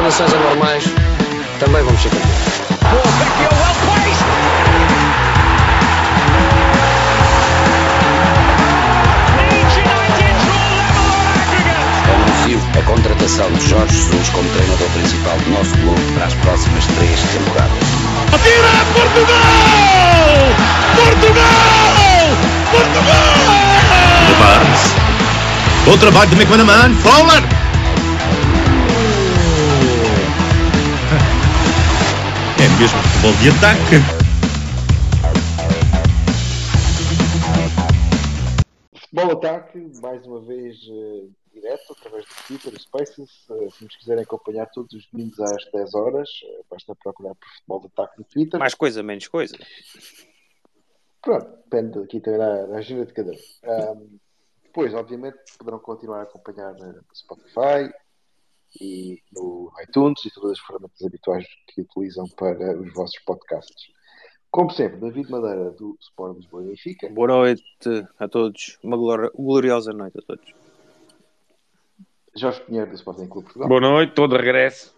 condições anormais, também vamos ser campeões. Anuncio a contratação de Jorge Jesus como treinador principal do nosso clube para as próximas três temporadas. Atira Portugal! Portugal! Portugal! De Barnes. Bom trabalho de McManaman. Fowler! É mesmo futebol de ataque. Futebol Ataque, mais uma vez eh, direto, através do Twitter, Spaces. Eh, se nos quiserem acompanhar todos os domingos às 10 horas, eh, basta procurar por Futebol Ataque no Twitter. Mais coisa, menos coisa. Pronto, depende aqui também da, da agenda de cada um. Depois, obviamente, poderão continuar a acompanhar no Spotify e no iTunes e todas as ferramentas habituais que utilizam para os vossos podcasts. Como sempre, David Madeira do Sport Lisboa e Benfica. Boa noite a todos. Uma glor- gloriosa noite a todos. Jorge Pinheiro do Sporting Clube Portugal. Boa noite, estou de regresso.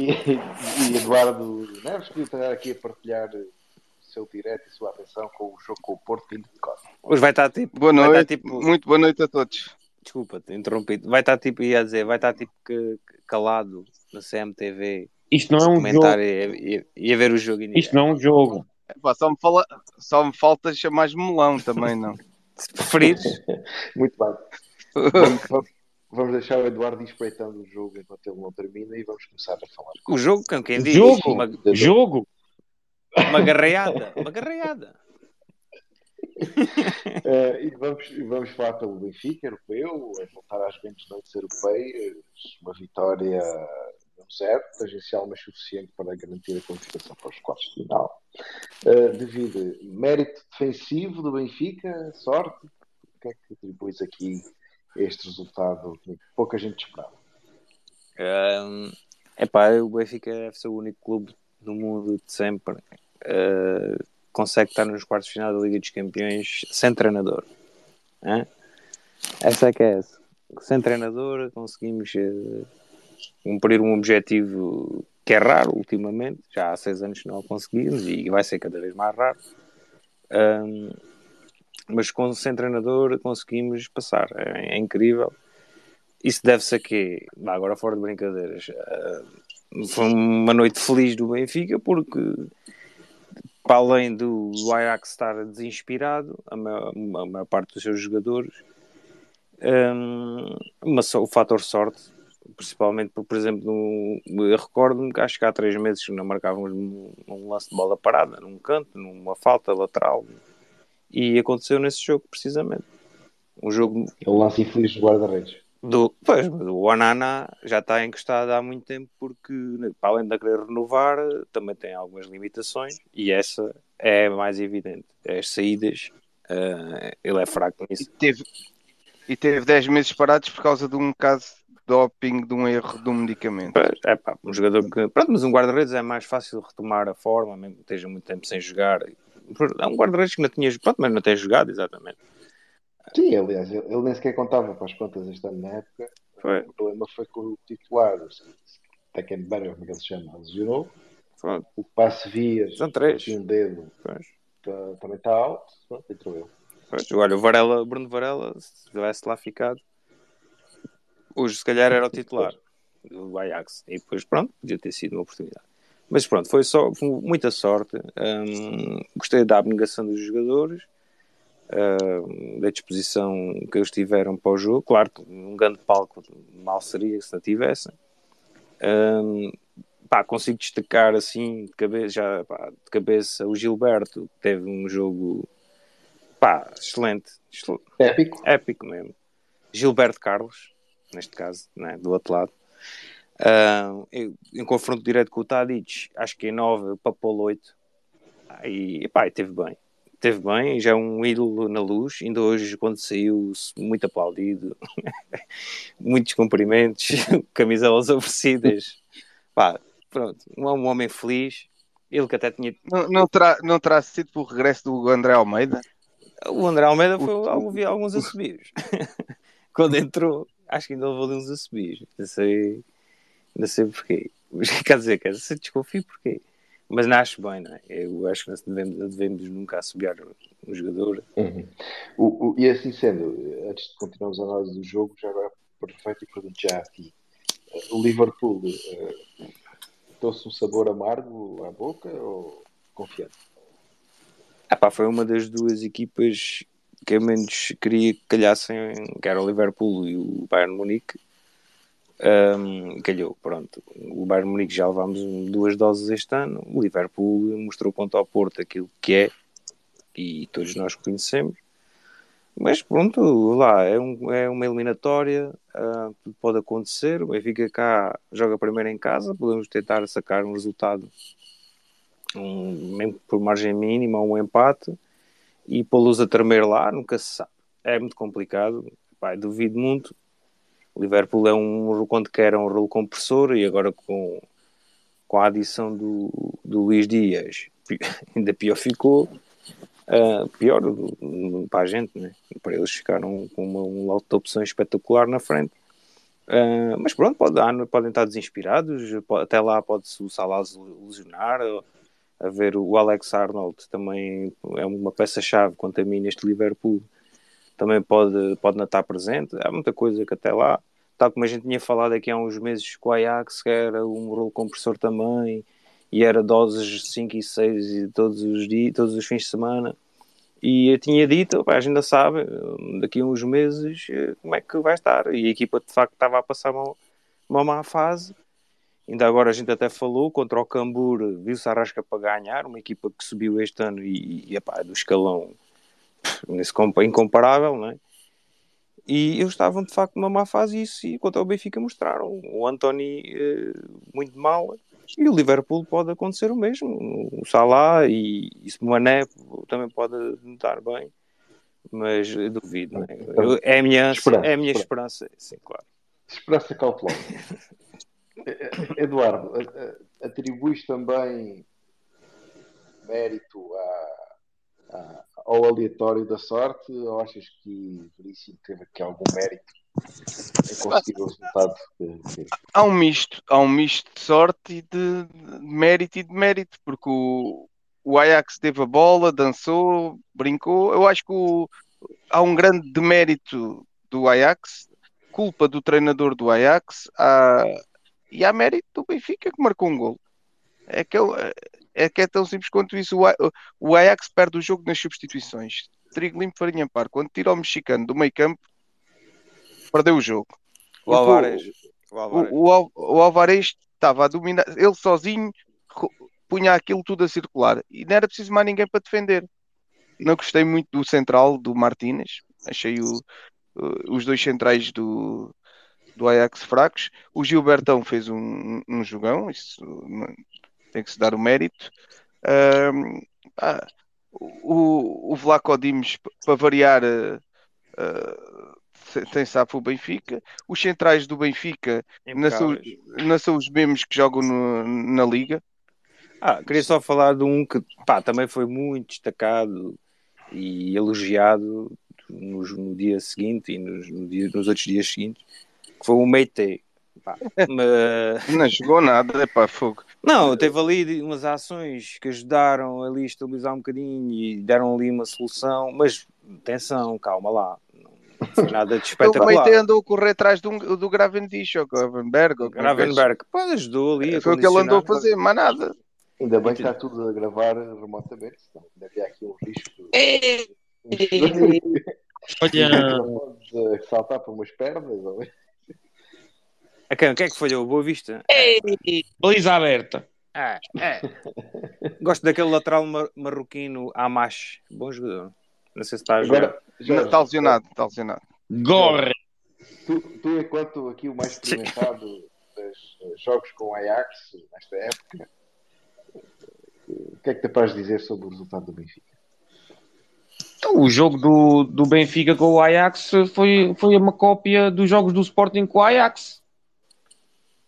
E, e Eduardo Neves, que estar aqui a partilhar o seu direto e sua atenção com o jogo com o Porto Pinto de Costa. Hoje vai estar tipo. Boa noite, estar, tipo muito boa noite a todos. Desculpa, te interrompi. Vai estar tipo, ia dizer, vai estar tipo que, calado na CMTV. Isto não é um comentar jogo. e, e, e a ver o jogo Isto não é um jogo. Epá, só, me fala... só me falta chamar melão também, não? Se preferires, Muito bem. Vamos, vamos- deixar o Eduardo espreitando o jogo enquanto ele não termina e vamos começar a falar. o jogo, quem diz, Jogo. uma, Jogo. uma garreada. Uma garreada. Eh, e vamos, vamos falar pelo Benfica, europeu, a voltar às grandes noites europeias, uma vitória 1-0, tangencial, mas suficiente para garantir a qualificação para os quartos de final. Eh, devido mérito defensivo do Benfica, sorte, o que é que atribuis aqui este resultado que pouca gente esperava? Um, epá, o Benfica deve ser o único clube do mundo de sempre uh, consegue estar nos quartos de final da Liga dos Campeões sem treinador. Hã? Essa é que é essa. Sem treinador conseguimos uh, cumprir um objetivo que é raro ultimamente, já há seis anos não o conseguimos e vai ser cada vez mais raro. Um, mas com, sem treinador conseguimos passar. É, é incrível. Isso deve-se a quê? Agora fora de brincadeiras. Uh, foi uma noite feliz do Benfica porque para além do, do Ajax estar desinspirado, a maior, a maior parte dos seus jogadores, um, mas só o fator sorte, principalmente por, por exemplo, no, eu recordo-me que acho que há três meses não marcávamos num, num lance de bola parada, num canto, numa falta lateral, e aconteceu nesse jogo precisamente. Um jogo É o lance infeliz do guarda-redes. Do, pois, mas o Anana já está encostado há muito tempo porque, para além de querer renovar, também tem algumas limitações e essa é a mais evidente. As saídas, eh, ele é fraco E nisso. teve, e teve 10 meses parados por causa de um caso de doping, de um erro de um medicamento. Pois, É pá, um jogador que. Pronto, mas um guarda-redes é mais fácil retomar a forma, mesmo que esteja muito tempo sem jogar. É um guarda-redes que não tinha. Pronto, mas não tem jogado, exatamente. Sim, aliás, ele, nem sequer contava para as contas este ano na época. Foi. O problema foi com o titular, o Steckenberger, como é que ele se chama, lesionou. Pronto, O passe vias, São três. tinha um dedo, tá- também está alto. Pronto, entrou ele. Pois, olha, o Varela, o Bruno Varela, se tivesse lá ficado, hoje se calhar era o titular do Ajax. E depois, pronto, podia ter sido uma oportunidade. Mas pronto, foi só foi muita sorte. Hum, gostei da abnegação dos jogadores, hum, da disposição que eles tiveram para o jogo. Claro, um grande palco mal seria se não tivessem. Hum, pá, consigo destacar assim de cabeça, já, pá, de cabeça o Gilberto, que teve um jogo pá, excelente, excel- Épico. épico mesmo. Gilberto Carlos, neste caso, né, do outro lado. Ah, eu- em confronto direto com o Tadic, acho que em 9 papou 8. E pá, e teve bem. Teve bem, já é um ídolo na luz. Ainda hoje, quando saiu, muito aplaudido. Muitos cumprimentos, camiselas oferecidas. Pá, pronto, um, homem feliz. Ele que até tinha. Não, não, terá, não terá sido pelo regresso do André Almeida? O André Almeida foi, houve alguns assobios. Quando entrou, acho que ainda levou ali uns assobios. Não sei. Não sei porquê. Quer dizer, quer dizer, desconfio porquê. Mas acho bem, não é? Eu acho que não devemos, devemos nunca assobiar um jogador. Uhum. O, o, e assim sendo, antes de continuarmos a análise do jogo, já agora aproveito e pergunto já a ti. O Liverpool uh, trouxe um sabor amargo à boca ou confiante? Ah, pá, foi uma das duas equipas que eu menos queria que calhassem, que era o Liverpool e o Bayern Munique. Um, calhou, pronto. O Bayern Munique já levámos duas doses este ano. O Liverpool mostrou contra o Porto aquilo que é e todos nós conhecemos. Mas pronto, lá é, um, é uma eliminatória, uh, tudo pode acontecer. O Benfica cá joga primeiro em casa, podemos tentar sacar um resultado, um, mesmo por margem mínima, um empate e pô-los a tremer lá, nunca se sabe. É muito complicado, Pai, duvido muito. O Liverpool é um, quando quer, é um rolo compressor e agora com, com a adição do, do Luís Dias, ainda pior ficou. Uh, pior para a gente, né? para eles ficaram com uma, um lote de opções espetacular na frente. Uh, mas pronto, pode podem estar desinspirados, pode, até lá pode-se o Salah lesionar, a ver o Alex Arnold também é uma peça-chave quanto a mim neste Liverpool, também pode, pode não estar presente, há muita coisa que até lá, tal como a gente tinha falado aqui há uns meses com o Ajax, que era um rolo compressor também, e era doses 5 e 6 todos os dias, todos os fins de semana. E eu tinha dito, a gente ainda sabe, daqui a uns meses como é que vai estar. E a equipa de facto estava a passar uma, uma má fase. Ainda agora a gente até falou contra o Cambur, viu-se a Rasca para ganhar, uma equipa que subiu este ano e, e epá, do escalão incomparável, não é? E eles estavam de facto numa má fase e isso e contra o Benfica mostraram. O Anthony eh, muito mal, e o Liverpool pode acontecer o mesmo. O Salah e, e o Mané também pode notar bem, mas duvido. Né? Eu, é a minha, esperança, é a minha esperança, sim, claro. Esperança cautelosa. Eduardo, atribuis também mérito a, a, ao aleatório da sorte ou achas que Veríssimo teve aqui algum mérito em conseguir o resultado Há um misto, há um misto de sorte e de, de mérito e de mérito, porque o, o Ajax teve a bola, dançou, brincou. Eu acho que o, há um grande demérito do Ajax, culpa do treinador do Ajax, há, e há mérito do Benfica que marcou um gol. É que, é, é que é tão simples quanto isso. O, Ajax perde o jogo nas substituições. Trigo limpo, farinha par. Quando tira o mexicano do meio campo, perdeu o jogo. O Alvarez. O, Alvarez. o, o, o Alvarez estava a dominar, ele sozinho punha aquilo tudo a circular e não era preciso mais ninguém para defender. Não gostei muito do central do Martínez, achei o, os dois centrais do, do Ajax fracos. O Gilbertão fez um, um jogão, isso tem que se dar o mérito. Um, ah, o, o Vlaco Dimes, para variar, uh, tem sapo o Benfica. Os centrais do Benfica não são, não são os mesmos que jogam no, na Liga. Ah, queria só falar de um que pá, também foi muito destacado e elogiado nos, no dia seguinte e nos, no dia, nos outros dias seguintes, que foi o Meite. Pá, mas... Não jogou nada, é pá, fogo. Não, teve ali umas ações que ajudaram ali a estabilizar um bocadinho e deram ali uma solução, mas atenção, calma lá. Não foi nada de espetacular. Ele também andou a correr atrás do, do Gravendish ou Gravenberg. Ou Gravenberg, pô, ajudou ali. Foi o que ele andou a fazer, mas nada. Ainda bem que está tudo a gravar remotamente, senão ainda havia aqui um risco. Olha. saltar para umas pernas. Ou... A quem, quem é que falhou? Boa Vista? Ei, baliza aberta. É, é. Gosto daquele lateral mar marroquino Amash. Bom jogador. Não sei se está a jogar. Está lesionado, está lesionado. Gorre. Tu, tu, enquanto aqui o mais experimentado dos jogos com o Ajax nesta época, o que é que te podes dizer sobre o resultado do Benfica? O jogo do, do Benfica com o Ajax foi, foi uma cópia dos jogos do Sporting com o Ajax.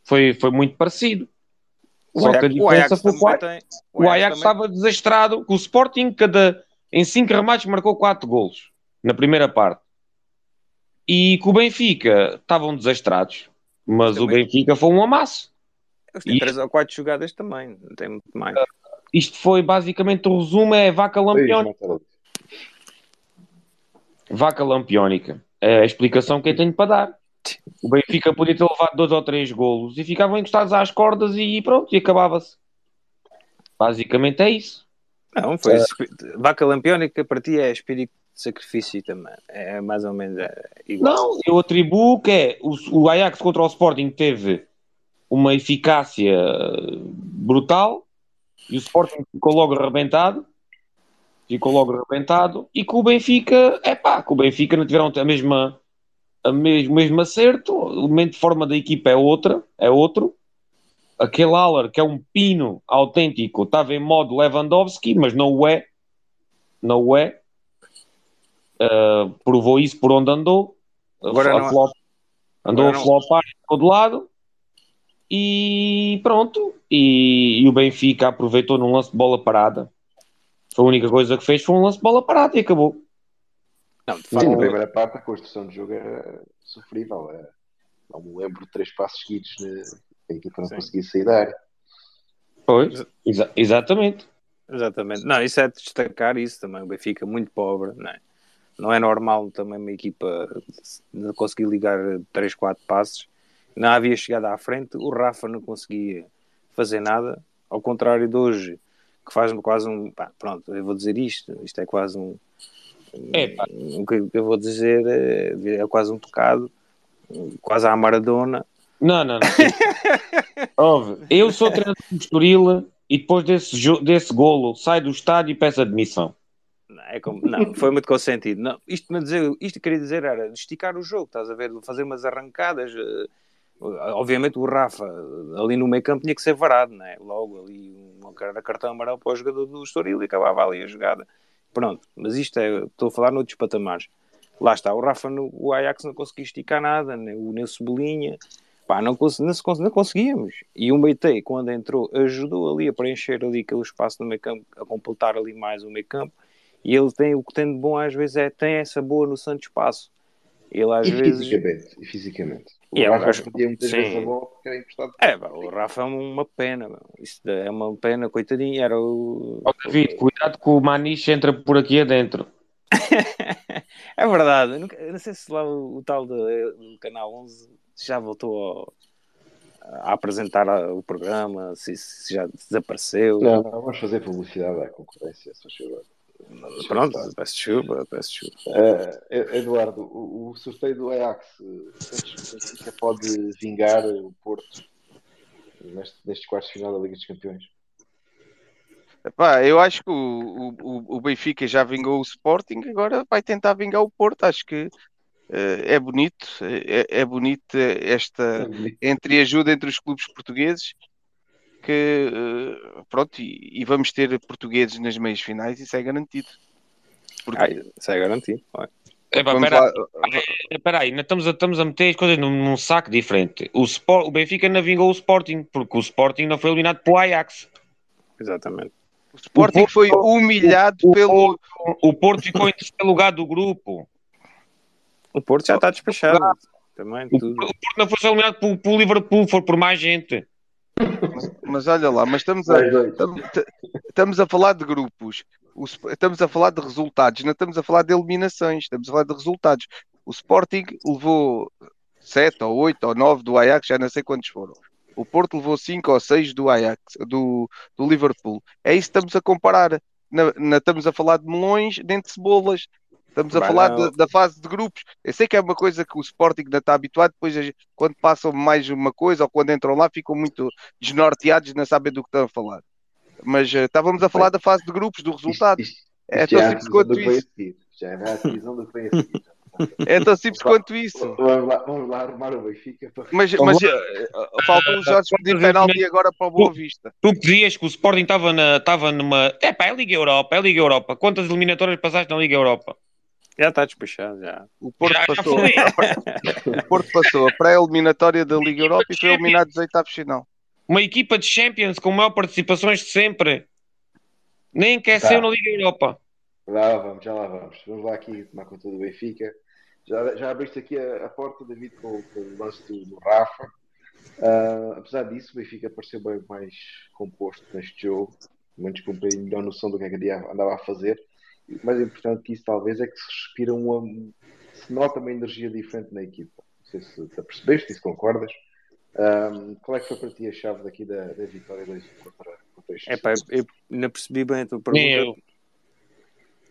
Foi, foi muito parecido. O Só Ajax, que a diferença o Ajax foi o Ajax, tem, o Ajax também- estava desastrado. O Sporting, cada, em 5 remates, marcou 4 golos na primeira parte. E com o Benfica estavam desastrados. Mas o Também. Benfica foi um amasso. Eles têm E- três ou quatro jogadas também, não tem muito mais. Isto foi basicamente o resumo: é vaca lampiónica. Vaca lampiónica. É a explicação que eu tenho para dar. O Benfica podia ter levado dois ou três golos e ficavam encostados às cordas e pronto, e acabava-se. Basicamente é isso. Não, foi espi- vaca lampiónica para ti é espírito de sacrifício também. É mais ou menos é, igual. Não, eu atribuo que é o, o Ajax contra o Sporting teve uma eficácia brutal e o Sporting ficou logo arrebentado. Ficou logo arrebentado e com o Benfica, é pá, com o Benfica não tiveram a mesma, mesmo, o mesmo acerto, o elemento de forma da equipa é outra, é outro. Aquele Haller, que é um pino autêntico, estava em modo Lewandowski, mas não o é. Não o é. Uh, provou isso por onde andou. Agora A flop- andou agora a flopar de todo lado. E pronto. E, e o Benfica aproveitou num lance de bola parada. Foi a única coisa que fez foi um lance de bola parada e acabou. Não, de Sim, na facto, primeira parte a construção de jogo era sofrível. Era, não me lembro de três passos seguidos na, a equipa não Sim. conseguia sair da área. Pois, exa- exatamente. Exatamente. Não, isso é de destacar isso também. O Benfica muito pobre, não é? Não é normal também uma equipa não conseguir ligar 3, 4 passes. Não havia chegada à frente, o Rafa não conseguia fazer nada, ao contrário de hoje, que faz quase um. pá, pronto, eu vou dizer isto, isto é quase um. É, pá. O que eu vou dizer é, é quase um tocado, quase à Maradona. Não, não, não. Ouve, eu sou treinador de Estoril e depois desse, desse golo saio do estádio e peço admissão. Não, é como- não, foi muito consentido. Não, isto, me dizer, isto que queria dizer era esticar o jogo, estás a ver? Fazer umas arrancadas. eh, obviamente o Rafa ali no meio campo tinha que ser varado, não é? Logo ali um cara cartão amarelo para o jogador do Estoril e acabava ali a jogada. Pronto, mas isto é, estou a falar noutros patamares. Lá está, o Rafa, no, o Ajax não conseguia esticar nada, nem o nem o Cebolinha, pá, não, cons- não, não conseguíamos. E o Meitei, quando entrou, ajudou ali a preencher ali aquele espaço no meio campo, a completar ali mais o meio campo. E ele tem o que tem de bom às vezes é tem essa boa noção de espaço. Ele às E vezes fisicamente. E fisicamente. O E é um Rafa gajo- perdia muitas sim. vezes a bola porque era emprestado. é, pá, o Rafa é uma pena, meu. isso é uma pena, coitadinho, era o Ó, David, cuidado que o Maniche entra por aqui adentro. é verdade, eu, nunca- eu não sei se lá o, o tal do, do Canal 11 já voltou ao- a apresentar o programa, se, se já desapareceu. Não, não, vamos fazer publicidade à concorrência, se faz favor. Pronto, peço desculpa, peço desculpa. Eh, Eduardo, o, o sorteio do Ajax, eh, que pode vingar o Porto neste, nestes quartos final da Liga dos Campeões? Epá, eu acho que o, o, o Benfica já vingou o Sporting, agora vai tentar vingar o Porto. Acho que eh, é bonito, é, é bonito esta entreajuda entre os clubes portugueses. Que eh, pronto, e, e vamos ter portugueses nas meias finais, isso é garantido. Porque Ah, isso é garantido. olha. Epá, vamos pera- lá, Espera aí, ainda estamos a, estamos a meter as coisas num, num saco diferente. O, Sport, o Benfica não vingou o Sporting, porque o Sporting não foi eliminado pelo Ajax. Exatamente. o Sporting Porto- foi humilhado o pelo. O Porto ficou em terceiro lugar do grupo. O Porto já está despachado. Também, O, tudo. o Porto não foi só eliminado pelo, pelo Liverpool, foi por mais gente. Mas olha lá, mas estamos a, estamos, estamos a falar de grupos, estamos a falar de resultados, não estamos a falar de eliminações, estamos a falar de resultados. O Sporting levou 7 ou 8 ou 9 do Ajax, já não sei quantos foram. O Porto levou 5 ou 6 do Ajax, do, do Liverpool. É isso que estamos a comparar. Na- estamos a falar de melões dentro de cebolas. Estamos a Vai falar não. da- fase de grupos. Eu sei que é uma coisa que o Sporting ainda está habituado, depois quando passam mais uma coisa ou quando entram lá ficam muito desnorteados, não sabem do que estão a falar. Mas eh, estávamos a falar da fase de grupos, do resultado. Isto, isto, É isto tão já é a simples quanto isso. Já é a decisão do seguir. É tão simples quanto isso. Vamos lá, vamos lá arrumar o Benfica para Mas, mas eh, faltou os Jorge pedir penalti agora para o Boa Vista. Tu que dizias que o Sporting estava na, estava numa. É pá, é Liga Europa, é Liga Europa. Quantas eliminatórias passaste na Liga Europa? Já está despachado, já. O Porto Já- já passou, foi. o Porto passou a pré-eliminatória da Liga Europa e foi eliminado dos oitavos de final. Uma equipa de Champions com maior participações de sempre. Nem aqueceu Tá. na Liga Europa. Lá vamos, já lá vamos. Vamos lá aqui tomar conta do Benfica. Já, já abriste aqui a, a porta, David, com, com o lance do, do Rafa. Uh, apesar disso, o Benfica pareceu bem mais composto neste jogo, menos com a melhor noção do que é que andava a fazer. E o mais importante que isso talvez é que se respira uma. se nota uma energia diferente na equipa. Não sei se te percebeste, se concordas. Um, qual é que foi para ti a chave daqui da, da vitória 2 contra, contra este? É pá, eu não percebi bem a tua pergunta.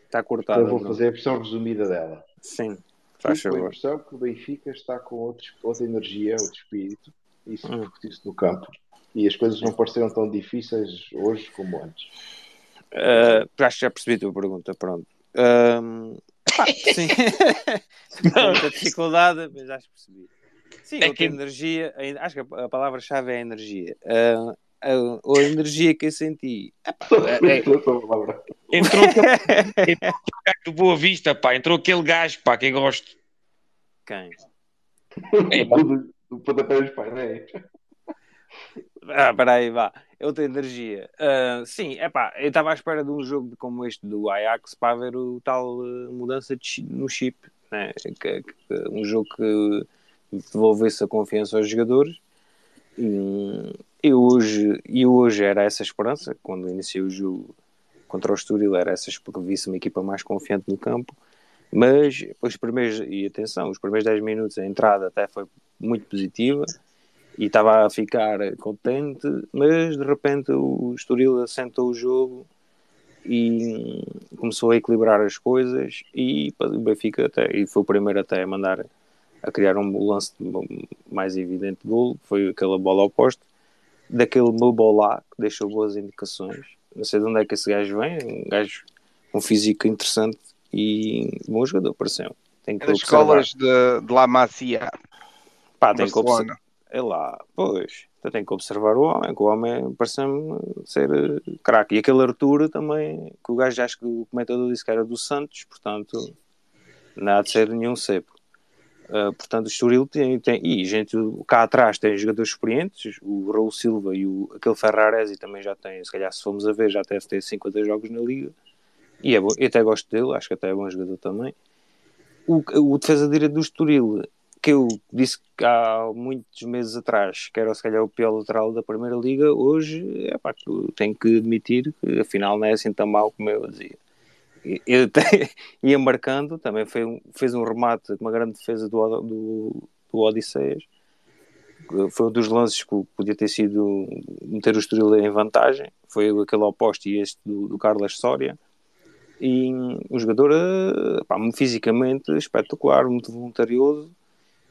Está cortada. Então eu vou fazer a versão resumida dela. Sim, faz favor. a impressão que o Benfica está com outro, outra energia, outro espírito, e isso hum. no campo. E as coisas não pareceram tão difíceis hoje como antes. Uh, acho que já percebi a tua pergunta, pronto. Um, pá, sim, muita dificuldade, mas acho que percebi. Sim, é que... energia, acho que a palavra-chave é a energia. Uh, a, a, energia que eu senti. Epá, é, é... Entrou aquele gajo do Boa Vista, pá, entrou aquele gajo, pá, que eu gosto. Quem? É, do, do pontapé dos painéis. Ah, peraí, vá. É outra energia. Uh, sim, é pá, eu estava à espera de um jogo como este do Ajax para ver o tal uh, mudança de, no chip, né? que, que, um jogo que devolvesse a confiança aos jogadores. E, e, hoje, e hoje era essa esperança, quando iniciei o jogo contra o Estoril, era essa porque visse uma equipa mais confiante no campo. Mas os primeiros, e atenção, os primeiros 10 minutos a entrada até foi muito positiva e estava a ficar contente, mas de repente o Estoril assentou o jogo e começou a equilibrar as coisas e o Benfica até, e foi o primeiro até a mandar a criar um lance mais evidente de gol, foi aquela bola ao posto, daquele Mobolá que deixou boas indicações. Não sei de onde é que esse gajo vem, um gajo com físico interessante e bom jogador, pareceu. Tem que é das escolas de, de La Macia. Pá, tem que observar. É lá, pois. Então tem que observar o homem, que o homem parece-me ser eh, craque. E aquele Arthur também, que o gajo acho que o comentador disse que era do Santos, portanto, nada de ser nenhum cepo. Uh, portanto, o Estoril tem, tem, e gente cá atrás tem jogadores experientes, o Raul Silva e o, aquele Ferraresi também já tem, se calhar se formos a ver, já deve ter 50 jogos na Liga. E é bom, eu até gosto dele, acho que até é bom jogador também. O, o defesa direito do Estoril que eu disse há muitos meses atrás que era se calhar o pior lateral da Primeira Liga, hoje é pá, tenho que admitir que afinal não é assim tão mal como eu dizia. Ele ia marcando, também foi, fez um remate, uma grande defesa do, do, do Odisseias. Foi um dos lances que podia ter sido meter o Estoril em vantagem. Foi aquele oposto e este do, do Carlos Soria. E um jogador pá, fisicamente espetacular, muito voluntarioso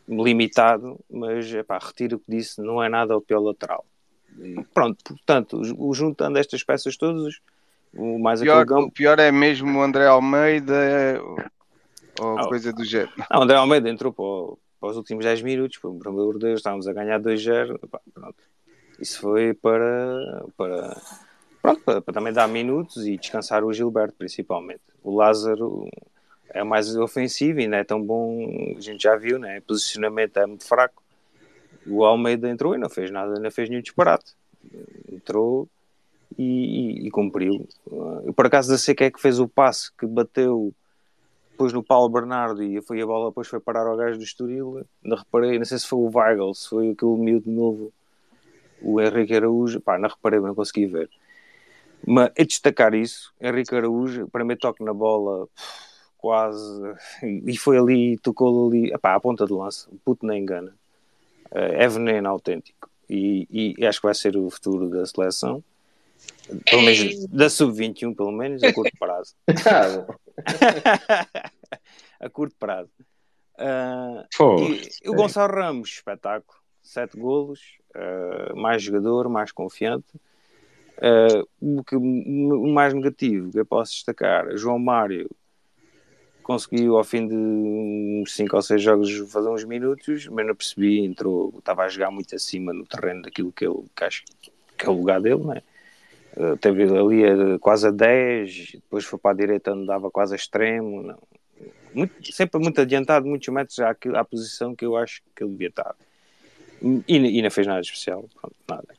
limitado, mas epá, retiro o que disse, não é nada ao pior lateral. Pronto, portanto, o, juntando estas peças todas, o mais pior, aquele O pior é mesmo o André Almeida ou oh, coisa do género. Não, o André Almeida entrou para, para, os últimos 10 minutos, por amor de Deus, estávamos a ganhar 2-0. Isso foi para, para, pronto, para, para também dar minutos e descansar o Gilberto, principalmente. O Lázaro é mais ofensivo e não é tão bom, a gente já viu, né? o posicionamento é muito fraco. O Almeida entrou e não fez nada, não fez nenhum disparate. Entrou e, e, e cumpriu. Por acaso, da sei que é que fez o passe que bateu depois no Paulo Bernardo e foi a bola depois foi parar ao gajo do Estoril. Não reparei, não sei se foi o Weigl, se foi aquele miúdo novo, o Henrique Araújo. Pá, não reparei, não consegui ver. Mas a destacar isso, Henrique Araújo, para mim toque na bola quase, e foi ali, tocou ali, epá, à ponta de lança, o puto nem engana. Eh, é veneno autêntico. E, e, acho que vai ser o futuro da seleção, pelo menos da sub-21, pelo menos, a curto prazo. a curto prazo. Uh, e, o Gonçalo Ramos, espetáculo, sete golos, uh, mais jogador, mais confiante. Uh, o, que, o mais negativo que eu posso destacar, João Mário conseguiu ao fim de uns 5 ou 6 jogos fazer uns minutos, mas não percebi, entrou, estava a jogar muito acima no terreno daquilo que, ele, que acho que é o lugar dele, né? Uh, teve ali a, quase a 10, depois foi para a direita onde dava quase a extremo, não. Muito, sempre muito adiantado, muitos metros à, à posição que eu acho que ele devia estar. E, e não fez nada especial, pronto, nada.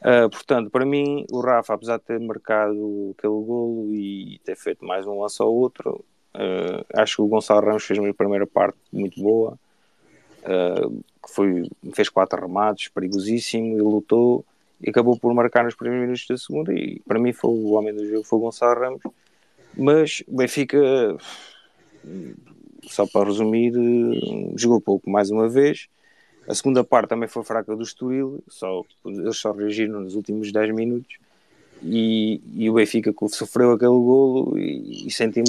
Uh, portanto, para mim, o Rafa, apesar de ter marcado aquele golo e ter feito mais um lance ao outro, Uh, acho que o Gonçalo Ramos fez uma primeira parte muito boa. uh, que foi, fez quatro remates, perigosíssimo, e lutou e acabou por marcar nos primeiros minutos da segunda. E para mim foi o homem do jogo, foi o Gonçalo Ramos. Mas Benfica, só para resumir, jogou pouco mais uma vez. A segunda parte também foi fraca do Estoril, só, eles só reagiram nos últimos 10 minutos. E, e o Benfica sofreu aquele golo e, e senti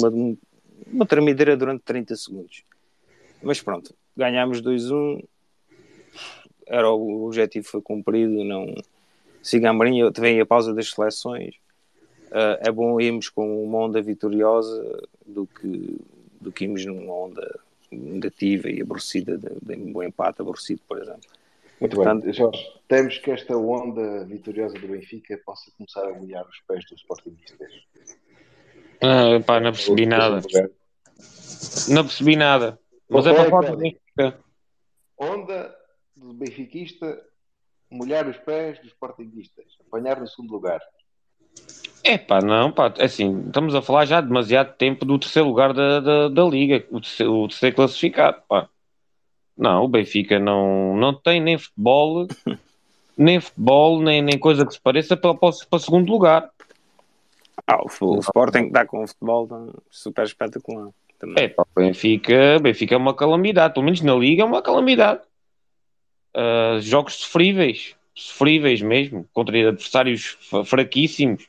uma, tremideira durante 30 segundos. Mas pronto, ganhámos 2-1. Era o objetivo foi cumprido, não siga a Marinha, vem a pausa das seleções. Uh, é bom irmos com uma onda vitoriosa do que, do que irmos numa onda negativa e aborrecida de, de um empate aborrecido, por exemplo. Muito Portanto, bem, Jorge, temos que esta onda vitoriosa do Benfica possa começar a molhar os pés dos Sportingistas. Ah, pá, não percebi nada. Não percebi nada. Mas é para falar do Benfica. Onda do benfiquista molhar os pés dos Sportingistas, apanhar no segundo lugar. É pá, não, pá, é assim, estamos a falar já de demasiado tempo do terceiro lugar da, da, da Liga, o terceiro, o terceiro classificado, pá. Não, o Benfica não, não tem nem futebol, nem futebol, nem, nem coisa que se pareça para, para, para o segundo lugar. Ah, o, o Sporting dá com o futebol super espetacular. Também. É pá, o Benfica, Benfica é uma calamidade, pelo menos na Liga é uma calamidade. Uh, jogos sofríveis, sofríveis mesmo, contra adversários fraquíssimos.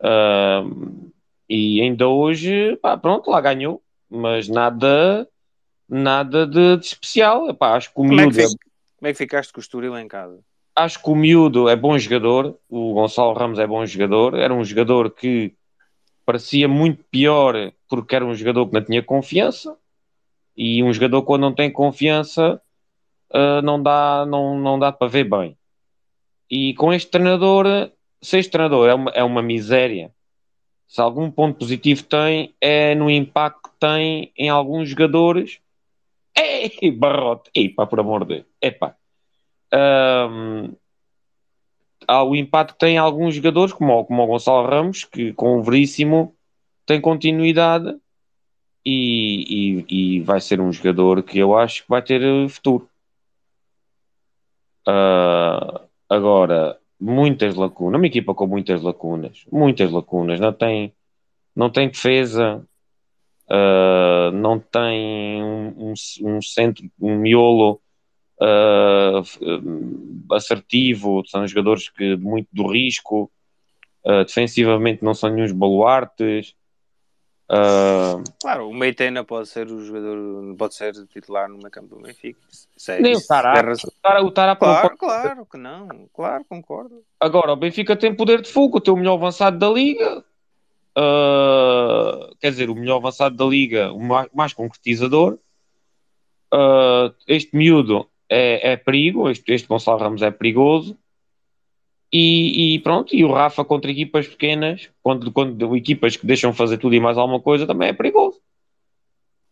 Uh, e ainda hoje, pá, pronto, lá ganhou, mas nada, nada de, de especial. Epá, acho que o como miúdo. É que, como é que ficaste com o Estoril em casa? Acho que o miúdo é bom jogador, o Gonçalo Ramos é bom jogador, era um jogador que parecia muito pior porque era um jogador que não tinha confiança e um jogador quando não tem confiança uh, não, dá, não, não dá para ver bem. E com este treinador ser treinador é uma, é uma miséria. Se algum ponto positivo tem, é no impacto que tem em alguns jogadores. Ei, barrote! Epá, por amor de Deus. Epá. Um, o impacto que tem em alguns jogadores, como, como o Gonçalo Ramos, que com o Veríssimo tem continuidade e, e, e, vai ser um jogador que eu acho que vai ter futuro. Uh, agora, muitas lacunas, uma equipa com muitas lacunas, muitas lacunas, não tem, não tem defesa, uh, não tem um, um, centro, um miolo uh, assertivo, são jogadores que muito do risco, uh, defensivamente não são nenhum baluartes, Uh... Claro, o Meitena pode ser o jogador, pode ser titular no meio campo do Benfica. É, Nem o Tarap. O Tarap claro, claro que não, claro, concordo. Agora, o Benfica tem poder de fogo, tem o melhor avançado da Liga. Uh, quer dizer, o melhor avançado da Liga, o mais, mais concretizador. Uh, este miúdo é, é perigo, este, este Gonçalo Ramos é perigoso. E, e, pronto, e o Rafa contra equipas pequenas, quando, quando equipas que deixam fazer tudo e mais alguma coisa, também é perigoso.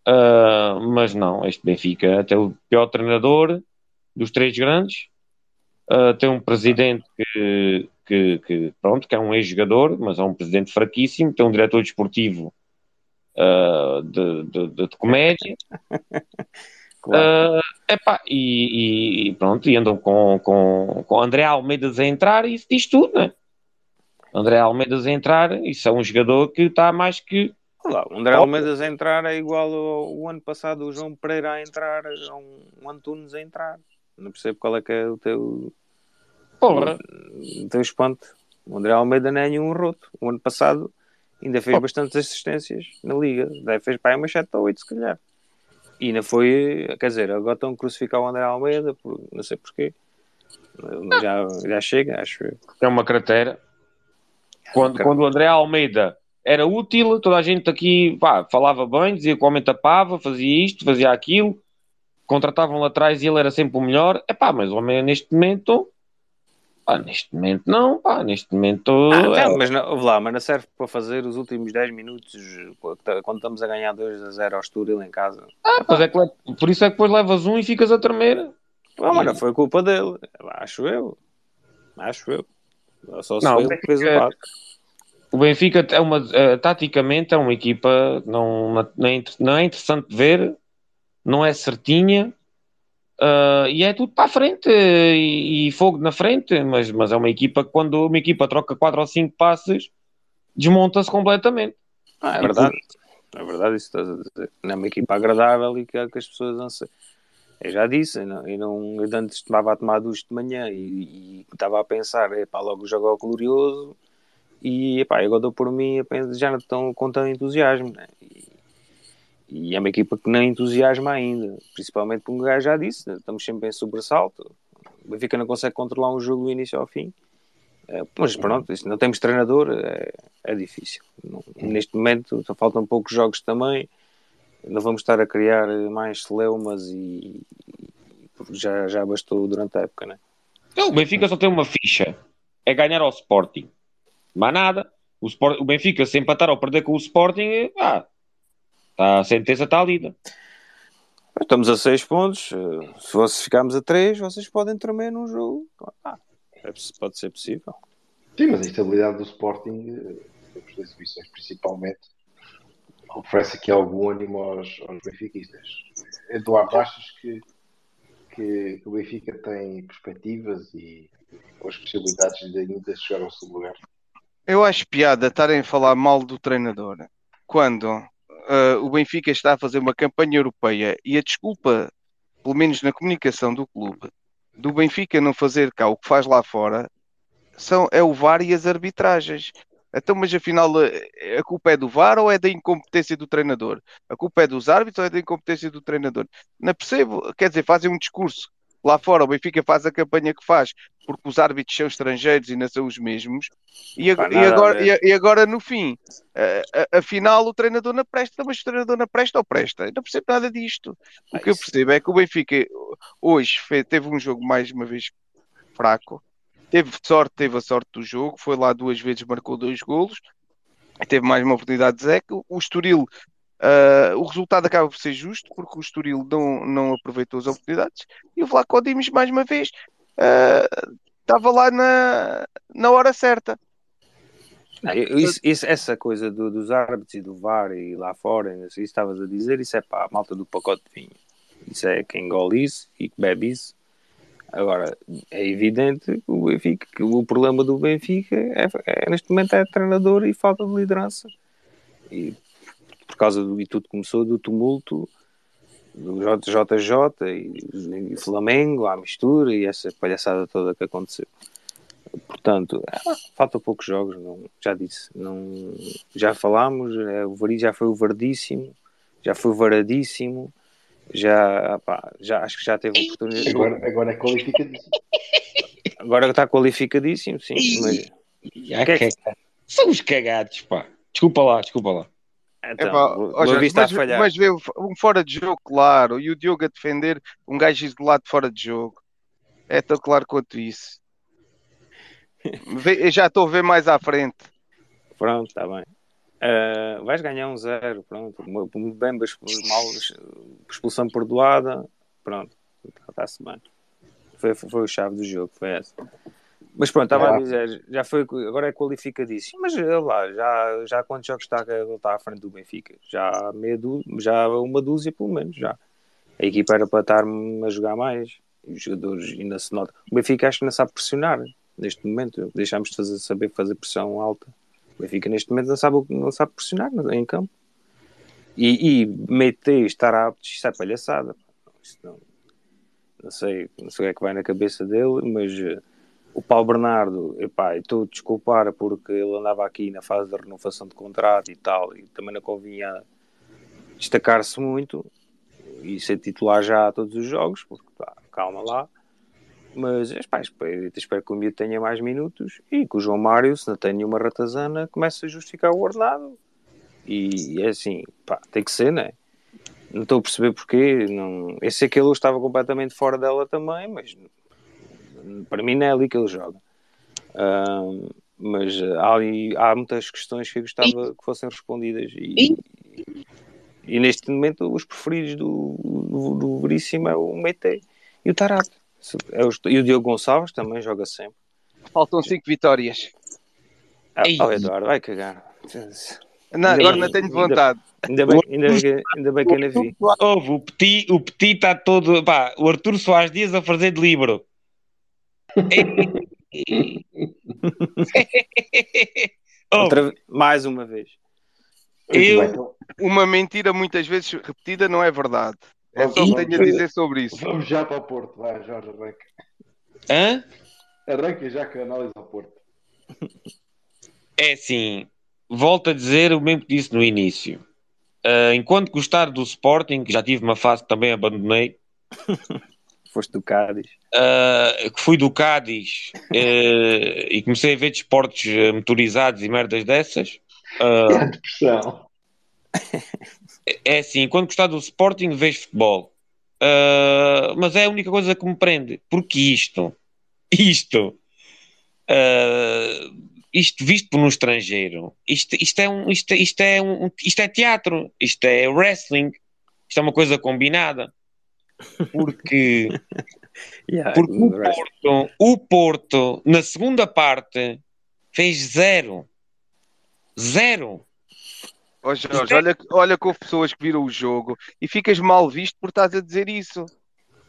Uh, mas não, este Benfica tem o pior treinador dos três grandes, uh, tem um presidente que, que, que, pronto, que é um ex-jogador, mas é um presidente fraquíssimo, tem um diretor desportivo uh, de, de, de, de comédia. Claro. Epá, e, e, pronto, e andam com, com, com André Almeida a entrar e isso diz tudo, né? André Almeida a entrar, isso é um jogador que está mais que. Olá, o André Almeida a entrar é igual ao, o ano passado o João Pereira a entrar, um, um Antunes a entrar. Não percebo qual é que é o teu. Porra! O, o teu espanto. O André Almeida não é nenhum roto. O ano passado ainda fez oh. bastantes assistências na liga. Deve fez para aí umas 7 ou 8, se calhar. E ainda foi, quer dizer, agora estão a crucificar o André Almeida, por, não sei porquê. Já, já chega, acho. É uma cratera. Quando, quando o André Almeida era útil, toda a gente aqui pá, falava bem, dizia que o homem tapava, fazia isto, fazia aquilo, contratavam lá atrás e ele era sempre o melhor. É pá, mas o homem neste momento Pá, neste momento não, pá, neste momento. Ah, é... mas, não, lá, mas não serve para fazer os últimos 10 minutos quando estamos a ganhar 2 a 0 ao Estoril em casa. Ah, pois é que, por isso é que depois levas um e ficas a tremer. Não, mas não foi culpa dele, acho eu. Acho eu. Só se não, foi ele que fez o passo. O Benfica é uma, uh, taticamente é uma equipa não, não, é, não é interessante ver, não é certinha, Uh, e é tudo para a frente e, e fogo na frente, mas, mas é uma equipa que quando uma equipa troca 4 ou 5 passes desmonta-se completamente. Ah, é verdade. É verdade isso que estás a dizer. Não é uma equipa agradável e que, é que as pessoas não sei. Eu já disse, eu, não, eu, não, eu antes estava a tomar ducho de manhã e, e estava a pensar, epá, logo jogo ao glorioso e epá, agora dou por mim já não estão com tanto entusiasmo. Né? E, e, é uma equipa que não entusiasma ainda, principalmente porque um gajo já disse, estamos sempre em sobressalto. O Benfica não consegue controlar um jogo do início ao fim. É, mas pronto, não temos treinador, é, é difícil. Neste momento faltam poucos jogos também. Não vamos estar a criar mais celeumas e, já, já bastou durante a época, né? Então, o Benfica só tem uma ficha: é ganhar ao Sporting. Mais nada. O, Sport, o Benfica, se empatar ou perder com o Sporting, ah, tá, a sentença está lida. Estamos a 6 pontos. Se vocês ficarmos a 3, vocês podem tremer num jogo. Ah, é, pode ser possível. Sim, mas a instabilidade do Sporting, temos das exibições principalmente, oferece aqui algum ânimo aos, aos benfiquistas. Eduardo, achas que, que, que, o Benfica tem perspectivas e as possibilidades de ainda chegar ao segundo lugar? Eu acho piada estarem a falar mal do treinador quando uh, o Benfica está a fazer uma campanha europeia e a desculpa, pelo menos na comunicação do clube, do Benfica não fazer cá o que faz lá fora são, é o VAR e as arbitragens. Então, mas afinal, a culpa é do VAR ou é da incompetência do treinador? A culpa é dos árbitros ou é da incompetência do treinador? Não percebo. Quer dizer, fazem um discurso lá fora, o Benfica faz a campanha que faz porque os árbitros são estrangeiros e não são os mesmos, e, e, agora, e, e, agora no fim, afinal o treinador não presta, mas o treinador não presta ou presta? Eu não percebo nada disto. O que eu percebo é que o Benfica hoje teve um jogo mais uma vez fraco, teve sorte, teve a sorte do jogo, foi lá duas vezes, marcou dois golos, teve mais uma oportunidade de Zeca, o Estoril Uh, o resultado acaba por ser justo porque o Estoril não, não aproveitou as oportunidades e o Vlaco Dimes mais uma vez uh, estava lá na, na hora certa. Não, isso, isso, essa coisa do, dos árbitros e do VAR e lá fora, isso estavas a dizer, isso é para a malta do pacote de vinho. Isso é quem engole isso e bebe isso. Agora, é evidente que o, Benfica, que o problema do Benfica é, é, neste momento é treinador e falta de liderança. E por causa do e tudo começou do tumulto do JJ e, e Flamengo, à mistura e essa palhaçada toda que aconteceu. Portanto, é, falta poucos jogos, não, já disse, não, já falámos, é, o Vari já foi o verdíssimo, já foi o varadíssimo, já, pá, já acho que já teve oportunidade. Agora, agora é qualificadíssimo. Agora está qualificadíssimo, sim. Mas... que é que... São os cagados, pá. Desculpa lá, desculpa lá. Então, Epá, mas, mas vê um fora de jogo, claro, e o Diogo a defender um gajo isolado fora de jogo. É tão claro quanto isso. Vê, já estou a ver mais à frente. Pronto, está bem. Uh, vais ganhar um zero, pronto. Bem, mal, expulsão perdoada, pronto, está-se bem. Foi, foi o chave do jogo, foi essa. Mas pronto, estava é. a dizer, já foi, agora é qualificadíssimo, mas lá, já, já quantos jogos está, está à frente do Benfica? Já, meia já uma dúzia pelo menos, já. A equipa era para estar a jogar mais, os jogadores ainda se nota. O Benfica acho que não sabe pressionar neste momento, deixámos de fazer, saber fazer pressão alta. O Benfica neste momento não sabe, não sabe pressionar em campo. E, e meter, estar apto, isto é palhaçada. Não, não, sei, não sei o que é que vai na cabeça dele, mas o Paulo Bernardo, epá, estou a desculpar porque ele andava aqui na fase da renovação de contrato e tal, e também não convinha destacar-se muito e ser titular já a todos os jogos, porque pá, calma lá. Mas epá, espero, espero que o Miúdo tenha mais minutos e que o João Mário, se não tem nenhuma ratazana, comece a justificar o ordenado. E é assim, pá, tem que ser, né? Não estou a perceber porquê. Não... Eu sei que ele estava completamente fora dela também, mas para mim não é ali que ele joga. Uh, mas há, ali, há muitas questões que eu gostava que fossem respondidas e, e, e neste momento os preferidos do, do, do Veríssimo é o Mete e o Tarato. É e o Diogo Gonçalves também joga sempre. Faltam 5 vitórias. Ah, oh, Eduardo, vai cagar. Não, Ainda agora bem- não tenho vontade. Ainda bem, ainda bem, que, ainda bem que ainda vi. Houve, o Petit, o Petit está todo. Pá, o Arthur Soares Dias a fazer de livro. Outra, mais uma vez. Eu- bem, então, Uma mentira muitas vezes repetida não é verdade. É só o que tenho a dizer sobre isso. vamos já para o Porto. Vai, Jorge, arranca. hã? Arranca já que análise ao Porto. É assim, volto a dizer o mesmo que disse no início. Ah, enquanto gostar do Sporting, que já tive uma fase que também abandonei, Foste do Cádiz. que fui do Cádiz eh, e comecei a ver desportos eh, motorizados e merdas dessas. ah, É depressão. é assim, quando gostar do Sporting, vejo futebol. Ah, mas é a única coisa que me prende. Porque isto, isto, ah, isto visto por um estrangeiro, isto, isto, é um, isto, isto, é um, isto é teatro, isto é wrestling, isto é uma coisa combinada. Porque, Yeah, porque o. Porto, o Porto, na segunda parte, fez zero. Zero. Ó Jorge, olha, olha que houve pessoas que viram o jogo e ficas mal visto por estás a dizer isso.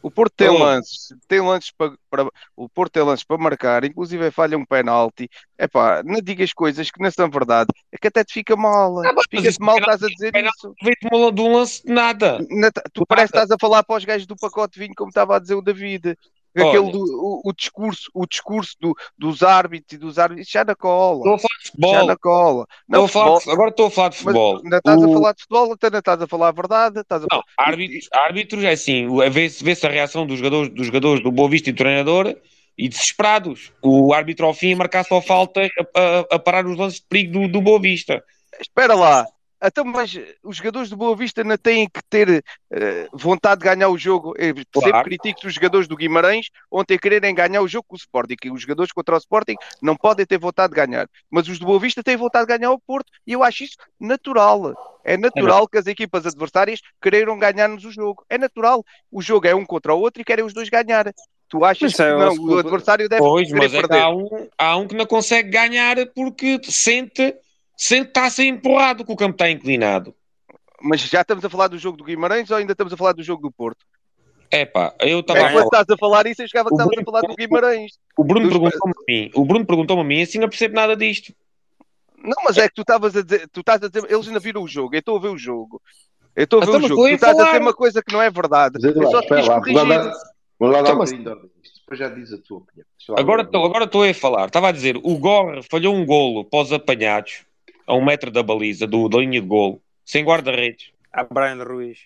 O Porto tem Oh. lances, tem lances para, para- o Porto tem lances para marcar, inclusive falha um penalti. É pá, não digas coisas que não são verdade, é que até te fica mal. Ah, mal, penalti- estás a dizer penalti- isso. Veio de um lance de nada. Na- Tu parece que estás a falar para os gajos do pacote de vinho, como estava a dizer o David. Aquele do, o, o discurso, o discurso do- dos árbitros e dos árbitros, já na cola. Estou a falar de Já futebol. na cola. Não, Estou a falar de- futebol- agora estou a falar de mas futebol. ainda estás a O- falar de futebol, até ainda estás a falar a verdade. Estás a Não, árbitros, árbitros é assim, vê-se vê-se a reação dos jogadores, dos jogadores do Boa Vista e do treinador e desesperados. O árbitro ao fim a marcar só falta a, a- a parar os lances de perigo do, do Boa Vista. Espera lá. Então, mas os jogadores do Boa Vista não têm que ter eh, vontade de ganhar o jogo. Eu sempre Claro. critico os jogadores do Guimarães ontem quererem ganhar o jogo com o Sporting. E os jogadores contra o Sporting não podem ter vontade de ganhar. Mas os do Boa Vista têm vontade de ganhar o Porto. E eu acho isso natural. É natural que as equipas adversárias queiram ganhar-nos o jogo. É natural. O jogo é um contra o outro e querem os dois ganhar. Tu achas Mas que é, não? O adversário deve Pois, mas é há um, há um que não consegue ganhar porque sente, que está a ser empurrado, que o campo está inclinado. Mas já estamos a falar do jogo do Guimarães ou ainda estamos a falar do jogo do Porto? É pá, eu estava É, a quando falar. estás a falar isso, eu chegava que estavas a falar do Guimarães. O Bruno dos- perguntou-me a mim, o Bruno perguntou-me a mim, assim não percebo nada disto. Não, mas é que tu estavas a dizer, tu estás a dizer, eles ainda viram o jogo, eu estou a ver o jogo. Eu estou a ver Então, o jogo. Tu a estás a falar. dizer uma coisa que não é verdade. Mas Eu só te quis lá, vamos lá dar, vamos lá dar Então, um bocadinho. Depois já diz a tua opinião. Agora estou agora estou a falar. Estava a dizer, o Gorra falhou um golo para os apanhados a um metro da baliza, do, da linha de golo, sem guarda-redes. A Brian Ruiz.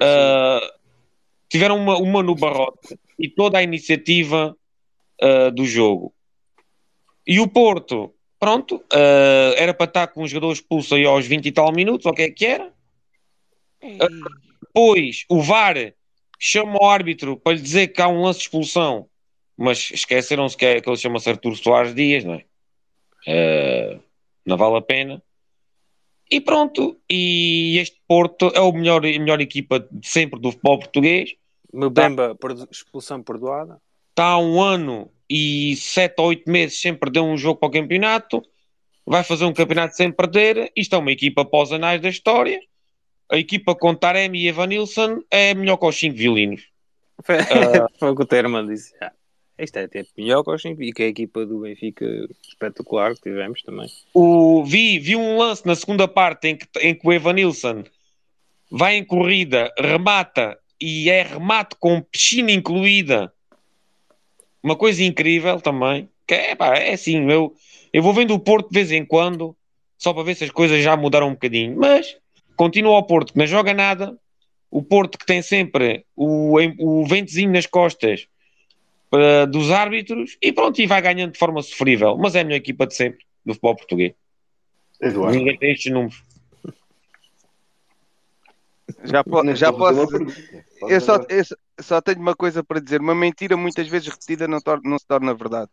Ah, tiveram uma, uma no barrote e toda a iniciativa ah, do jogo. E o Porto, pronto, ah, era para estar com um jogador expulso aí aos 20 e tal minutos, ou o que é que era. Ah, Depois o VAR chama o árbitro para lhe dizer que há um lance de expulsão, mas esqueceram-se que, é, que ele chama-se Artur Soares Dias, não é? Ah, não vale a pena. E pronto, e este Porto é o melhor, a melhor equipa de sempre do futebol português. Mbemba, perdo- expulsão perdoada. Está há um ano e sete ou oito meses sem perder um jogo para o campeonato. Vai fazer um campeonato sem perder. Isto é uma equipa os anais da história. A equipa com Taremi e Evanilson é melhor que os cinco violinos. Foi, Ah. foi o que o Terman disse. Ah, isto é até melhor que o Benfica, a equipa do Benfica espetacular que tivemos também. O, vi, vi um lance na segunda parte em que, em que o Evanilson vai em corrida, remata e é remate com piscina incluída. Uma coisa incrível também. Que é, pá, é assim, eu, eu vou vendo o Porto de vez em quando, só para ver se as coisas já mudaram um bocadinho. Mas continua ao Porto que não joga nada. O Porto que tem sempre o, o ventozinho nas costas dos árbitros e pronto, e vai ganhando de forma sofrível. Mas é a melhor equipa de sempre do futebol português. Eduardo. Ninguém tem estes números. Já, po- já posso. Eu só, eu só- só tenho uma coisa para dizer. Uma mentira muitas vezes repetida não, tor- não se torna verdade.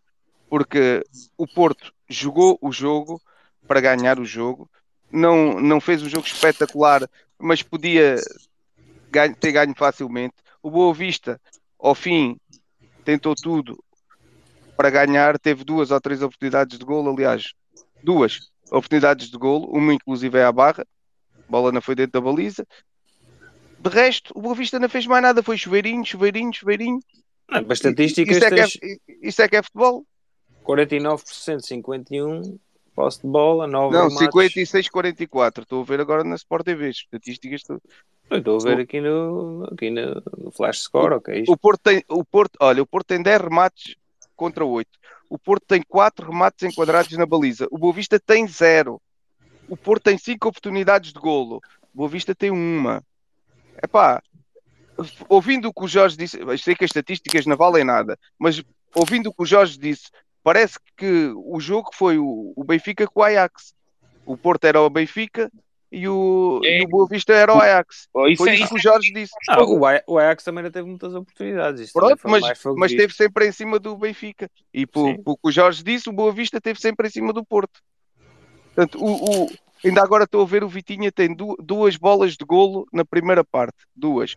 Porque o Porto jogou o jogo para ganhar o jogo. Não, não fez um jogo espetacular, mas podia ganho- ter ganho facilmente. O Boa Vista, ao fim, tentou tudo para ganhar. Teve duas ou três oportunidades de gol, aliás, duas. oportunidades de golo, uma inclusive é à barra, a bola não foi dentro da baliza. De resto, o Boa Vista não fez mais nada, foi chuveirinho, chuveirinho, chuveirinho. Não, para estatísticas, Isso é, tens é, é que é futebol? 49%, 51%, posse de bola, 9 Não, remates. 56-44. Estou a ver agora na Sport TV. as Estatísticas. Estou... Eu Estou a ver aqui no, aqui no, no Flash Score, ok. Isto O Porto tem, o Porto, olha, o Porto tem 10 remates contra 8. O Porto tem 4 remates enquadrados na baliza. O Boa Vista tem 0. O Porto tem 5 oportunidades de golo. O Boa Vista tem uma. Epá, ouvindo o que o Jorge disse, sei que as estatísticas não valem nada, mas ouvindo o que o Jorge disse, parece que o jogo foi o, o Benfica com o Ajax. O Porto era o Benfica e o, e o Boa Vista era o Ajax. Oh, isso Foi é isso que o Jorge disse. Ah, o, Aj- o Ajax também não teve muitas oportunidades. Isto Pronto, foi mas, mas esteve sempre em cima do Benfica. E por, por que o Jorge disse, o Boa Vista esteve sempre em cima do Porto. Portanto, o, o- ainda agora estou a ver o Vitinha tem du- duas bolas de golo na primeira parte. Duas.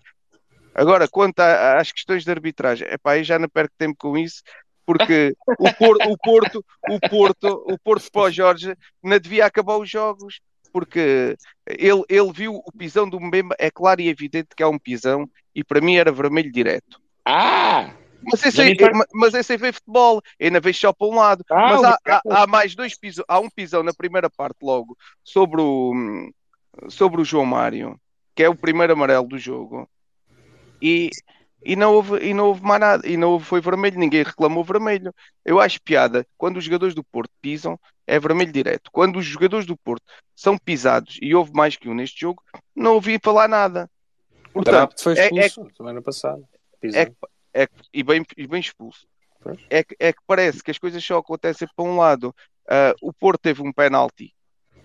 Agora, quanto a- às questões de arbitragem, epá, aí já não perco tempo com isso, porque o Porto, o Porto, o Porto, o Porto para o Jorge não devia acabar os jogos, porque ele, ele viu o pisão do Mbemba, é claro e evidente que é um pisão, e para mim era vermelho direto. Ah! Mas esse, aí, mas esse aí vê futebol, ainda vejo só para um lado. Ah, mas há, há, há mais dois pisão, há um pisão na primeira parte logo sobre o, sobre o João Mário, que é o primeiro amarelo do jogo. E, e, não houve, e não houve mais nada, e não houve, foi vermelho, ninguém reclamou vermelho. Eu acho piada, quando os jogadores do Porto pisam, é vermelho direto. Quando os jogadores do Porto são pisados, e houve mais que um neste jogo, não ouvi falar nada. O Portanto, foi é- é- expulso semana passada. É é e, bem, e bem expulso. É que, é que parece que as coisas só acontecem para um lado. Ah, o Porto teve um penalti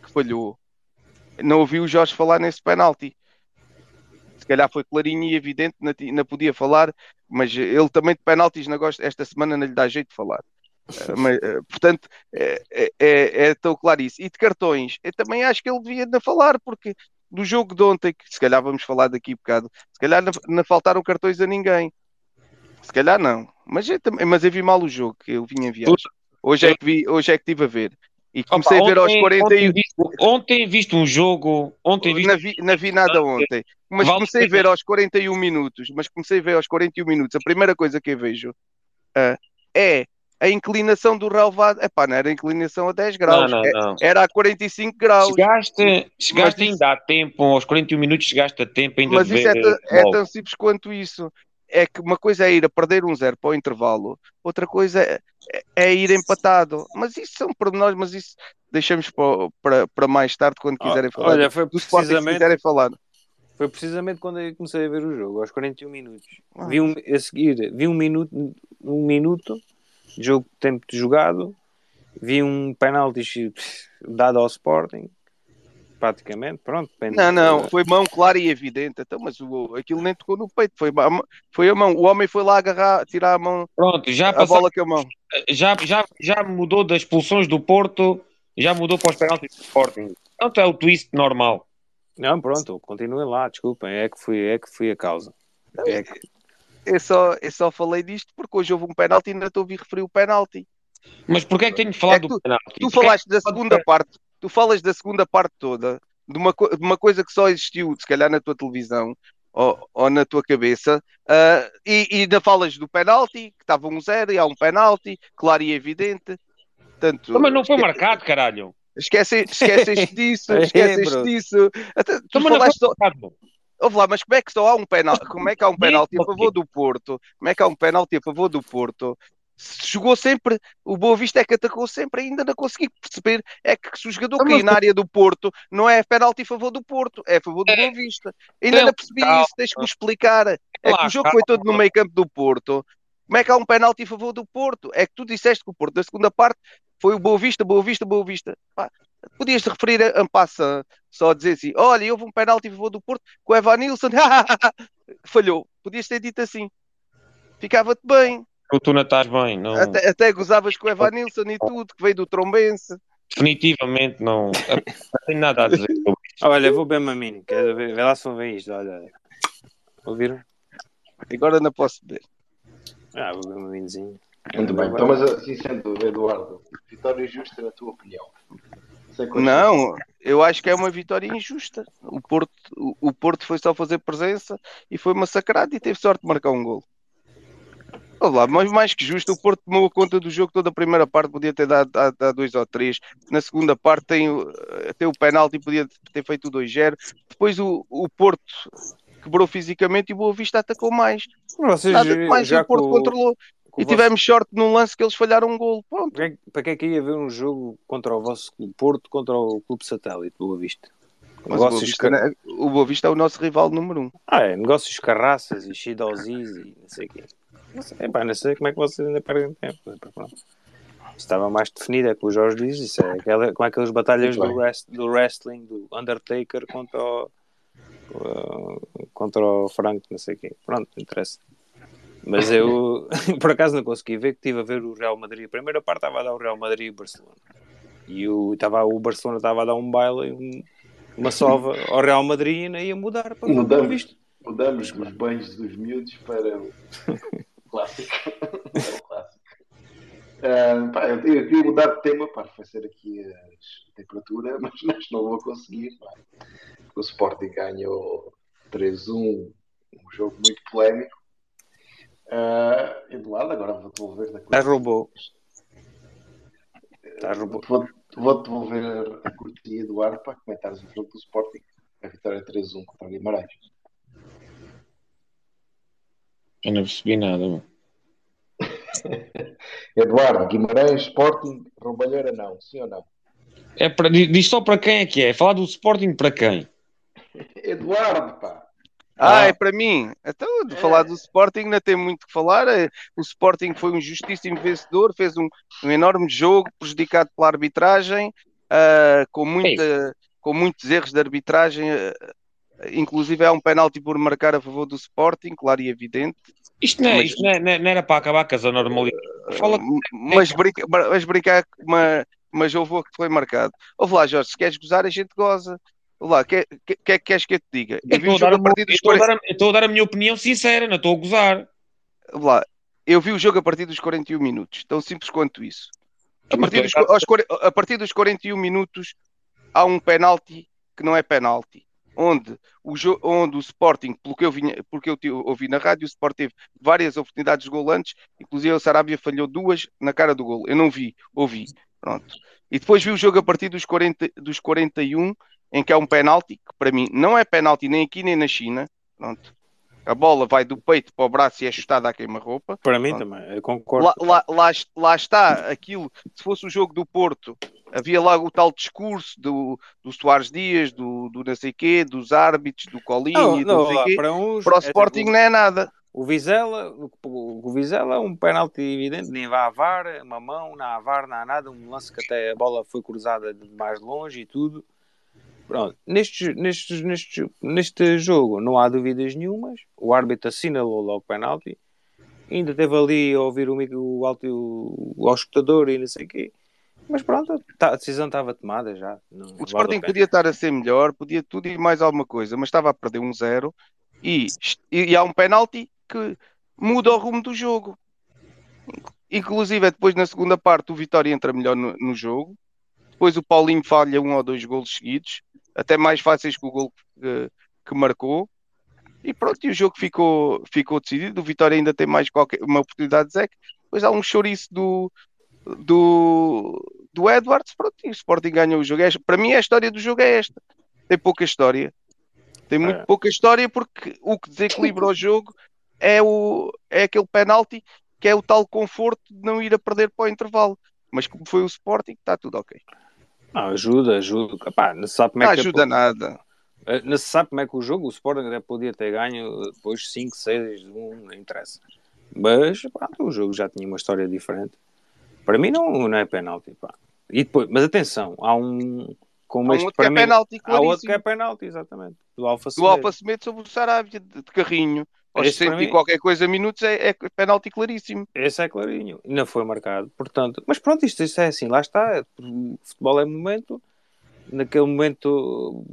que falhou. Não ouvi o Jorge falar nesse penalti. Se calhar foi clarinho e evidente, não, podia falar, mas ele também de penaltis não gosta, esta semana não lhe dá jeito de falar. Ah, mas, ah, portanto, é, é, é, é tão claro isso. E de cartões, eu também acho que ele devia não falar, porque do jogo de ontem, que se calhar vamos falar daqui a bocado, se calhar não, não faltaram cartões a ninguém. Se calhar não. Mas eu, também, mas eu vi mal o jogo, que eu vim em viagem. Hoje é que vi, hoje é que estive a ver. E comecei Opa, a ver aos ontem- 40 Ontem e... visto, ontem visto um jogo. Ontem visto. Não vi, não vi nada ontem. Mas Vale comecei a ver aos 41 minutos. Mas comecei a ver aos 41 minutos. A primeira coisa que eu vejo ah, é a inclinação do relevado. Epá, não era a inclinação a 10 Não, graus. não, é- não. Era a 45 graus. Chegaste, chegaste Mas ainda a tempo, aos 41 minutos chegaste a tempo ainda Mas isso é, é tão simples quanto isso. É que uma coisa é ir a perder um zero para o intervalo, outra coisa é, é- ir empatado. Mas isso são pormenores, mas isso deixamos para, para, para mais tarde, quando quiserem falar. Olha, foi precisamente, quiserem falar. foi precisamente quando eu comecei a ver o jogo, aos 41 minutos. Ah. Vi um, a seguir, vi um minuto, um minuto de jogo tempo de jogado, vi um penalti dado ao Sporting, praticamente, pronto. depende- Não, não, foi mão clara e evidente. Então, mas o, aquilo nem tocou no peito, foi, a mão- foi a mão. O homem foi lá agarrar, tirar a mão, Pronto, já, a passamos, bola com a mão. já, já, já mudou das expulsões do Porto, já mudou para os penaltis do Sporting. Pronto, é o twist normal. Não, pronto, continuem lá, desculpem, é que fui, é que fui a causa. É que, Eu só, eu só falei disto porque hoje houve um penalti e ainda estou a ouvir referir o penalti. Mas porquê é que tenho de falar É que do tu- penalti? Tu Porque- falaste da segunda parte, tu falas da segunda parte toda, de uma, co- de uma coisa que só existiu, se calhar, na tua televisão ou, ou na tua cabeça, ah, e, e ainda falas do penalti, que estava um zero e há um penalti, claro e evidente. Portanto, Mas não foi esque- marcado, caralho. Esquece, esqueceste disso, É, esqueceste bro. disso. Até, tu mas não falaste foi só, marcado. Ouve lá, mas como é que só há um penalti? Como é que há um penalti a favor do Porto? Como é que há um penalti a favor do Porto? Se jogou sempre, o Boa Vista é que atacou sempre, ainda não consegui perceber. É que se o jogador Então, cair mas- na área do Porto, não é penalti a favor do Porto, é a favor do Boa Vista. Ainda É, não percebi calma. isso, tens que me explicar. É que Lá, o jogo foi todo no calma. meio campo do Porto. Como é que há um penalti a favor do Porto? É que tu disseste que o Porto, da segunda parte, foi o Boa Vista, Boa Vista, Boa Vista. Pá, podias te referir a Ampassa, só dizer assim: olha, houve um penalti a favor do Porto com o Evan Nilsson, falhou. Podias ter dito assim. Ficava-te bem. Tu, tu não estás bem. Não, Até, até gozavas com o Evan Nilsson e tudo, que veio do Trombense. Definitivamente não. Não tenho nada a dizer sobre isso. olha, vou beber uma mini, quer ver, vê lá se vão ver isto, olha. olha. Ouviram? Agora não posso ver. Ah, vou beber uma minizinha. Muito bem. Então, mas assim sendo, Eduardo, vitória justa na tua opinião. Não, eu acho que é uma vitória injusta. O Porto, o, o Porto foi só fazer presença e foi massacrado e teve sorte de marcar um gol. Olha lá, mas mais que justo, o Porto tomou conta do jogo toda a primeira parte, podia ter dado, dado- dado dois ou três. Na segunda parte tem, o- tem o penalti, podia ter feito o 2-0. Depois o, o Porto quebrou fisicamente e o Boa Vista atacou mais. Vocês, Nada mais, já o Porto com- controlou. com E vosso- tivemos sorte num lance que eles falharam um gol. Pronto. Para que- Para que é que ia haver um jogo contra o vosso clube Porto contra o Clube Satélite, Boa Vista? Mas o Boa, Negócios, Vista, né, o Boa Vista é o nosso rival número um. ah, é, negócios carraças e shidozis e não sei o quê. Não sei, epá, não sei como é que vocês ainda perdem tempo. pronto. Estava mais definido, é que o Jorge diz, isso é aquela, com aquelas batalhas do, wrest- do wrestling, do Undertaker contra o, uh, contra o Frank, não sei o quê. Pronto, não interessa. Mas eu, por acaso, não consegui ver que estive a ver o Real Madrid. A primeira parte estava a dar o Real Madrid e o Barcelona. E o, estava, o Barcelona estava a dar um baile, um- uma sova ao Real Madrid e ia mudar para o Boa Mudamos, mudamos os banhos dos miúdos para clássico. Clássico. Ah, pá, eu, eu queria mudar de tema para arrefecer aqui a temperatura, mas não vou conseguir. pá. O Sporting ganhou 3-1, um jogo muito polémico. Ah, Eduardo, agora vou devolver da Já roubou. Já roubou. Vou, vou devolver a cortesia, Eduardo, para comentares o jogo do Sporting. A vitória 3-1 contra o Guimarães. Eu não percebi nada. mano. Eduardo, Guimarães, Sporting, Roubalheira não, sim ou não? É para, diz só para quem é que é. Falar do Sporting para quem? Eduardo, pá! Ah, Ah. é para mim. Então, de É. falar do Sporting, ainda tem muito que falar. É, O Sporting foi um justíssimo vencedor, fez um, um enorme jogo, prejudicado pela arbitragem, ah, com, muita, com muitos erros de arbitragem. ah, inclusive, há um penalti por marcar a favor do Sporting, claro e evidente. Isto não, é- Mas- isto não, é- não é- era para acabar com essa normalidade. Fala M- mas, brinca, mas brincar, mas, mas houve o que foi marcado. Ouve lá, Jorge, se queres gozar, a gente goza. Ouve lá, o que, que, que é que queres que eu te diga? Eu Eu estou a a a eu estou a 40. dar a- estou a dar a minha opinião sincera, não estou a gozar. Ouve lá, eu vi o jogo a partir dos 41 minutos, tão simples quanto isso. A Mas partir, dos, aos 40 a partir dos 41 minutos há um penalti que não é penalti. Onde o, onde o Sporting, pelo que eu, vinha, porque eu ouvi na rádio, o Sporting teve várias oportunidades de gol antes, inclusive o Sarabia falhou duas na cara do gol. Eu não vi, ouvi. Pronto. E depois vi o jogo a partir dos, 40, dos 41, em que há um penalti, que para mim não é penalti nem aqui nem na China. Pronto. A bola vai do peito para o braço e é chutada à queima-roupa. Para mim Pronto. também, eu concordo. Lá, lá, lá, lá está aquilo. Se fosse o jogo do Porto, havia lá o tal discurso do, do Soares Dias, do, do não sei quê, dos árbitros, do Colinho Não, e do não, não quê. para uns, Para o é Sporting tipo, não é nada. O Vizela, o, Vizela é um penalti evidente, nem vai à VAR, uma mão, não há VAR, não há nada, um lance que até a bola foi cruzada de mais longe e tudo. Pronto, neste, neste, neste, neste jogo não há dúvidas nenhumas, o árbitro assinalou logo o penalti, ainda teve ali a ouvir o, alto, o, o escutador e não sei o quê, mas pronto, tá- a decisão estava tomada já. Não, O Sporting podia estar a ser melhor, podia tudo e mais alguma coisa, mas estava a perder um zero e, e há um penalti que muda o rumo do jogo. Inclusive, é depois na segunda parte o Vitória entra melhor no, no jogo. Depois o Paulinho falha um ou dois golos seguidos, até mais fáceis que o gol que, que marcou. E pronto, e o jogo ficou, ficou decidido. O Vitória ainda tem mais qualquer, uma oportunidade de Zé. Depois há um chouriço do, do, do Edwards. Pronto, e o Sporting ganhou o jogo. É- Para mim, a história do jogo é esta. Tem pouca história. Tem muito É. pouca história porque o que desequilibra o jogo é, o, é aquele penalti que é o tal conforto de não ir a perder para o intervalo. Mas como foi o Sporting, está tudo ok. Não, ajuda, ajuda. Epá, não sabe como é Não que ajuda nada. Eh, Não se sabe como é que o jogo, o Sporting até podia ter ganho depois 5, 6, 1, não interessa. Mas pá, o jogo já tinha uma história diferente. Para mim não, não é penalti. Pá. E depois, mas atenção, há um. Como Há um este, outro que para é mim, penalti há outro que claríssimo. é penalti, exatamente. Do Alfa Do Alfa Semedo sobre o Sarabia, de, de carrinho. Aos Esse para 60 e qualquer coisa minutos é, é penalti claríssimo. Esse é clarinho. Ainda foi marcado. Portanto, mas pronto, isto, isto é assim, lá está. O futebol é momento. Naquele momento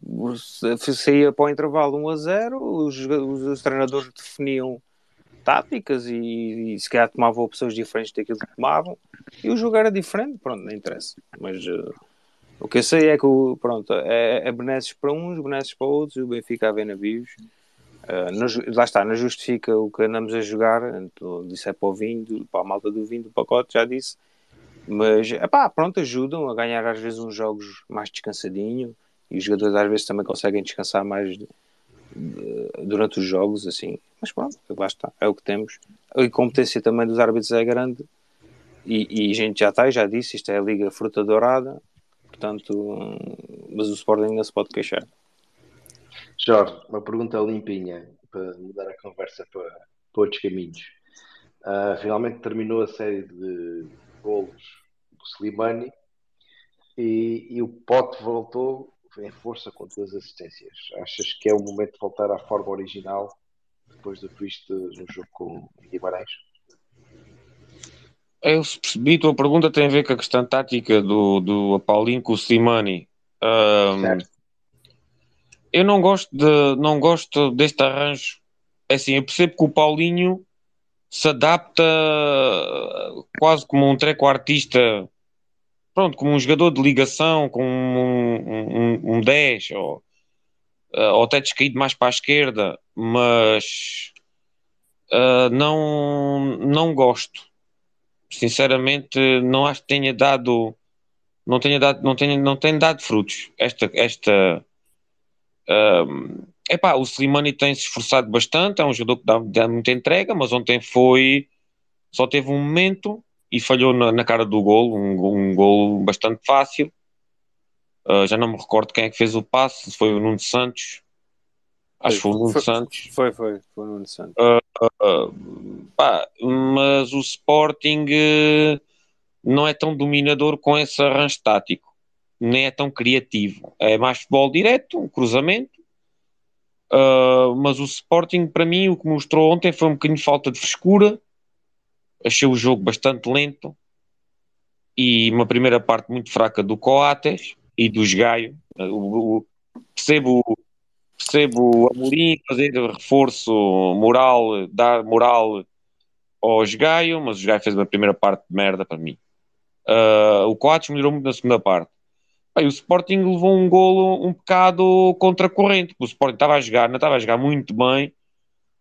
saía para o intervalo 1 a 0, os, os, os treinadores definiam táticas e, e se calhar tomavam opções diferentes daquilo que tomavam e o jogo era diferente, pronto, não interessa. Mas, eh, O que eu sei é que o, pronto, é, é benesses para uns, benesses para outros, e o Benfica a ver navios. Não ju- lá está, não justifica o que andamos a jogar. Então, disse é para o vinho, para a malta do vinho, do pacote, já disse. Mas, epá, pronto, ajudam a ganhar às vezes uns jogos mais descansadinho. E os jogadores às vezes também conseguem descansar mais de- de- durante os jogos, assim. Mas pronto, lá está, é o que temos. A incompetência também dos árbitros é grande. E, e a gente já está, já disse, isto é a Liga Fruta Dourada. Portanto, hum, mas o Sporting ainda se pode queixar. Jorge, uma pergunta limpinha para mudar a conversa para, para outros caminhos. Ah, finalmente terminou a série de golos do Slimani e, e o Pote voltou em força com duas assistências. Achas que é o momento de voltar à forma original depois do que viste no jogo com Guimarães? Eu percebi, a tua pergunta tem a ver com a questão tática do, do Paulinho com o Slimani. Ahm, Certo. Eu não gosto, de, não gosto deste arranjo. É assim, eu percebo que o Paulinho se adapta quase como um treco-artista, pronto, como um jogador de ligação, como um, um, um 10, ou, ah, ou até descaído mais para a esquerda, mas ah, não, não gosto sinceramente não acho que tenha dado não tenha dado não tenha, não tem dado frutos esta esta ahm, epá, o Slimani tem se esforçado bastante é um jogador que dá, dá muita entrega mas ontem foi só teve um momento e falhou na, na cara do golo um, um golo bastante fácil. Ah, já não me recordo quem é que fez o passe se foi o Nuno Santos. Acho que foi o Nuno Foi- Santos. Foi, foi, foi o Nuno Santos. Uh, pá, mas o Sporting eh, não é tão dominador com esse arranjo tático, nem é tão criativo. É mais futebol direto, um cruzamento. Uh, mas o Sporting, para mim, o que mostrou ontem foi um bocadinho falta de frescura. Achei o jogo bastante lento e uma primeira parte muito fraca do Coates e dos Gaio. Uh, o- o- percebo percebo o Amorim fazer reforço moral, dar moral aos Gaio, mas o Gaio fez uma primeira parte de merda para mim. Ah, o Coates melhorou muito na segunda parte. E o Sporting levou um golo um bocado contra a corrente. O Sporting estava a jogar, não estava a jogar muito bem,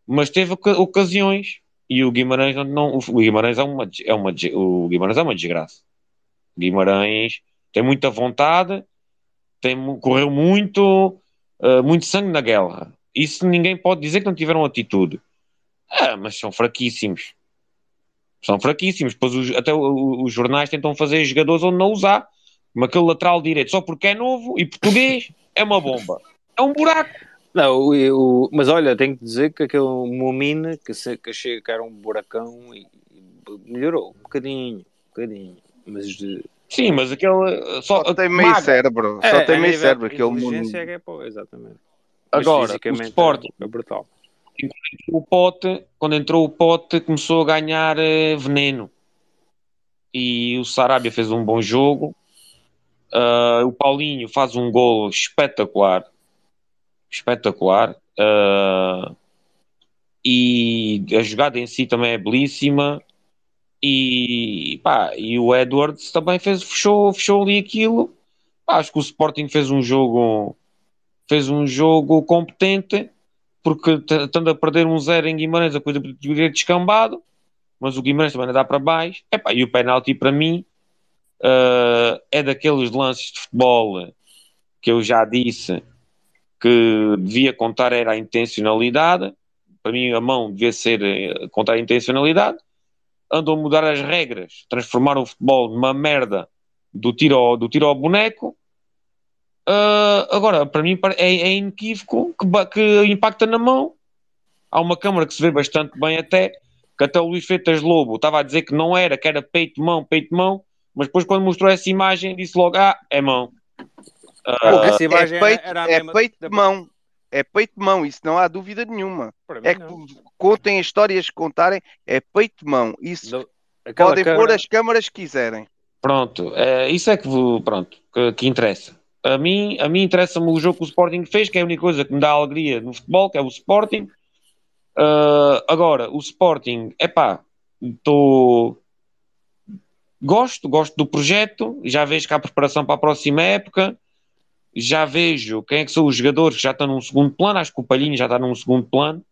mas teve oca- ocasiões. E o Guimarães não, não- o Guimarães é uma, é uma, o Guimarães é uma desgraça. O Guimarães tem muita vontade, tem, correu muito, uh, muito sangue na guerra. Isso ninguém pode dizer que não tiveram atitude. Ah, mas são fraquíssimos. São fraquíssimos. Depois os- até os jornais tentam fazer jogadores onde não usar. Como aquele lateral direito, só porque é novo e português, é uma bomba. É um buraco. Não, o, o- mas olha, tenho que dizer que aquele Momine, que, se, que achei que era um buracão, e, e melhorou um bocadinho, um bocadinho. Mas de, Sim, mas aquele. Só, Só tem meio maga. cérebro. É, Só a tem meio nível cérebro. Aquele inteligência mundo. é que é pô, exatamente. Mas Agora, o Sporting, é, é brutal. o pote, quando entrou o pote, começou a ganhar eh, veneno. E o Sarabia fez um bom jogo. Ah, o Paulinho faz um gol espetacular. Espetacular. Ah, e a jogada em si também é belíssima. E, pá, e o Edwards também fez, fechou, fechou ali aquilo. Pá, acho que o Sporting fez um jogo fez um jogo competente porque estando a perder um zero em Guimarães a coisa podia ter descambado mas o Guimarães também dá para baixo Epá, e o penalti para mim eh, é daqueles lances de futebol que eu já disse que devia contar era a intencionalidade. Para mim a mão devia ser eh, contar a intencionalidade. Andam a mudar as regras transformaram o futebol numa merda do tiro ao, do tiro ao boneco. Uh, agora, para mim é, é inequívoco que, que impacta na mão. Há uma câmara que se vê bastante bem até, que até o Luís Freitas Lobo estava a dizer que não era, que era peito-mão, peito-mão, mas depois quando mostrou essa imagem disse logo, ah, é mão. Pô, Essa imagem é peito, era a é mesma peito de mão. É peito de mão, isso não há dúvida nenhuma. É que não. contem as histórias que contarem, é peito de mão. Isso Do- podem câmara- pôr as câmaras que quiserem. Pronto, é, isso é que, pronto, que, que interessa. A mim, a mim interessa-me o jogo que o Sporting fez, que é a única coisa que me dá alegria no futebol, que é o Sporting. Uh, agora, o Sporting, epá, estou. Gosto, gosto do projeto, já vejo que há preparação para a próxima época, já vejo quem é que são os jogadores que já estão num segundo plano, acho que o Palhinho já está num segundo plano,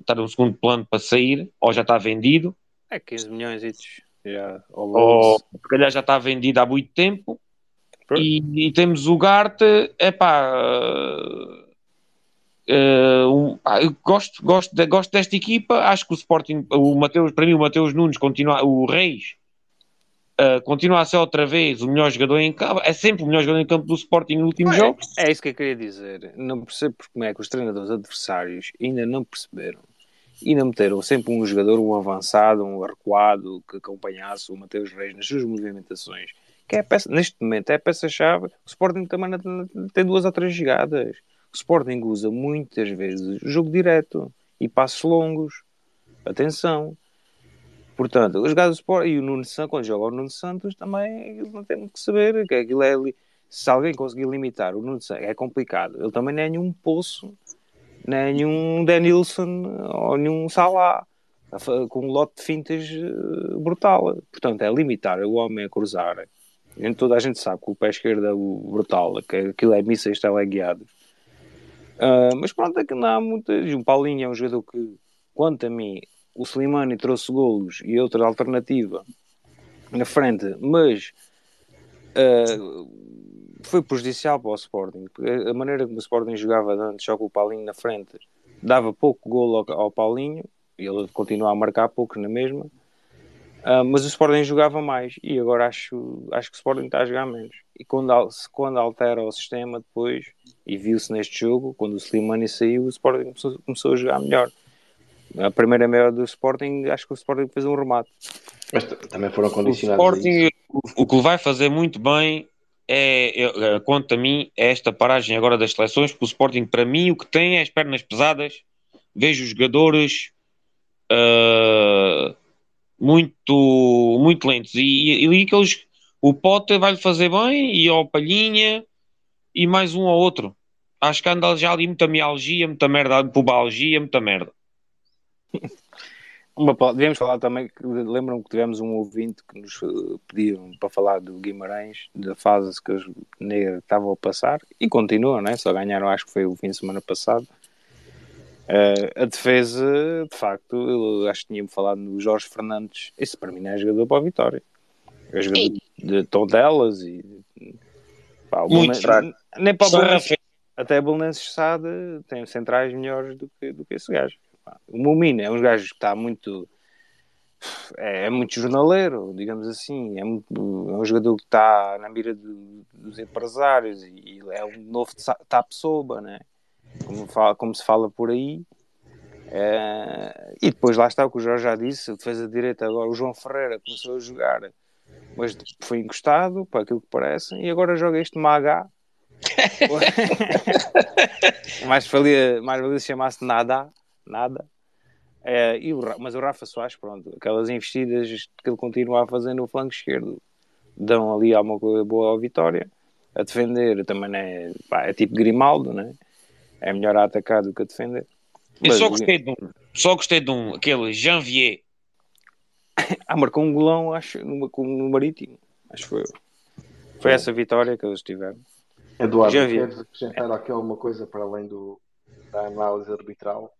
está num segundo plano para sair, ou já está vendido, É 15 milhões e já. Ou se calhar já está vendido há muito tempo. E, e temos o Garte, epá, eh, um, pá, eu gosto, gosto, de- gosto desta equipa, acho que o Sporting, o Mateus, para mim o Mateus Nunes continua, o Reis eh, continua a ser outra vez o melhor jogador em campo, é sempre o melhor jogador em campo do Sporting no último jogo. É isso que eu queria dizer. Não percebo como é que os treinadores adversários ainda não perceberam. Ainda meteram sempre um jogador, um avançado, um recuado que acompanhasse o Mateus Reis nas suas movimentações. Que é peça, neste momento é a peça-chave. O Sporting também não- não- tem duas ou três jogadas. O Sporting usa muitas vezes jogo direto e passos longos. Atenção. Portanto, os jogadas do Sport e o Nuno Santos, quando joga o Nuno Santos, também não tem muito que saber que aquilo é. Se alguém conseguir limitar o Nuno Santos, é complicado. Ele também não é nenhum poço, não é nenhum Denilson ou nenhum Salah fa- com um lote de fintas eh, brutal. Portanto, é limitar o homem a cruzar. A gente- Toda a gente sabe que o pé esquerdo é o brutal, que aquilo é mísseis teleguiados. Ah, mas pronto, é que não há muitas. O Paulinho é um jogador que, quanto a mim, o Slimani trouxe golos e outra alternativa na frente, mas ah, foi prejudicial para o Sporting. A maneira como o Sporting jogava antes, só com o Paulinho na frente, dava pouco golo ao, ao Paulinho e ele continua a marcar poucos na mesma. Ah, mas o Sporting jogava mais e agora acho, acho que o Sporting está a jogar menos. E quando, quando altera o sistema depois, e viu-se neste jogo, quando o Slimani saiu, o Sporting começou, começou a jogar melhor. A primeira meia hora do Sporting, acho que o Sporting fez um remate. Mas também foram O condicionados. a Sporting, o, o que vai fazer muito bem é, é, é, quanto a mim, é esta paragem agora das seleções, porque o Sporting, para mim, o que tem é as pernas pesadas. Vejo os jogadores ah, muito, muito lentos. E, e, e aqueles, o Potter vai-lhe fazer bem, e ao Palhinha, e mais um ou outro. Acho que anda já ali muita mialgia, muita merda, pubalgia, muita merda. Uma, devemos falar também, que lembram que tivemos um ouvinte que nos eh, pediram para falar do Guimarães, da fase que eles ne- estavam a passar, e continuam, né? só ganharam, acho que foi o fim de semana passado. Eh, a defesa, de facto, eu acho que tinha-me falado no Jorge Fernandes, esse para mim não é jogador para a vitória. É jogador de Tondelas e. Pá, Muito Belenenses- fraco. Nem para o Só Belenenses- até o Belenenses Sade tem centrais melhores do que, do que esse gajo. Pá, O Mumino é um gajo que está muito. É, é muito jornaleiro, digamos assim. É, muito- é um jogador que está na mira do- dos empresários e é um novo sa- tap soba, né? como, fala- como se fala por aí. É, e depois lá está o que o Jorge já disse: defesa de direita. Agora o João Ferreira começou a jogar, mas foi encostado, para aquilo que parece, e agora joga este Magá. mais valia, mais valia se chamasse nada, nada. É, e o, mas o Rafa Soares, pronto, aquelas investidas que ele continua a fazer no flanco esquerdo dão ali alguma coisa boa à vitória. A defender também não é, pá, é tipo Grimaldo, né? é melhor a atacar do que a defender. Eu Mas só o- gostei de um, só gostei de um, aquele Janvier. Ah, marcou um golão, acho, no, no Marítimo. Acho que foi. Foi essa vitória que eles tiveram. Eduardo, queres acrescentar aqui alguma coisa para além do, da análise arbitral?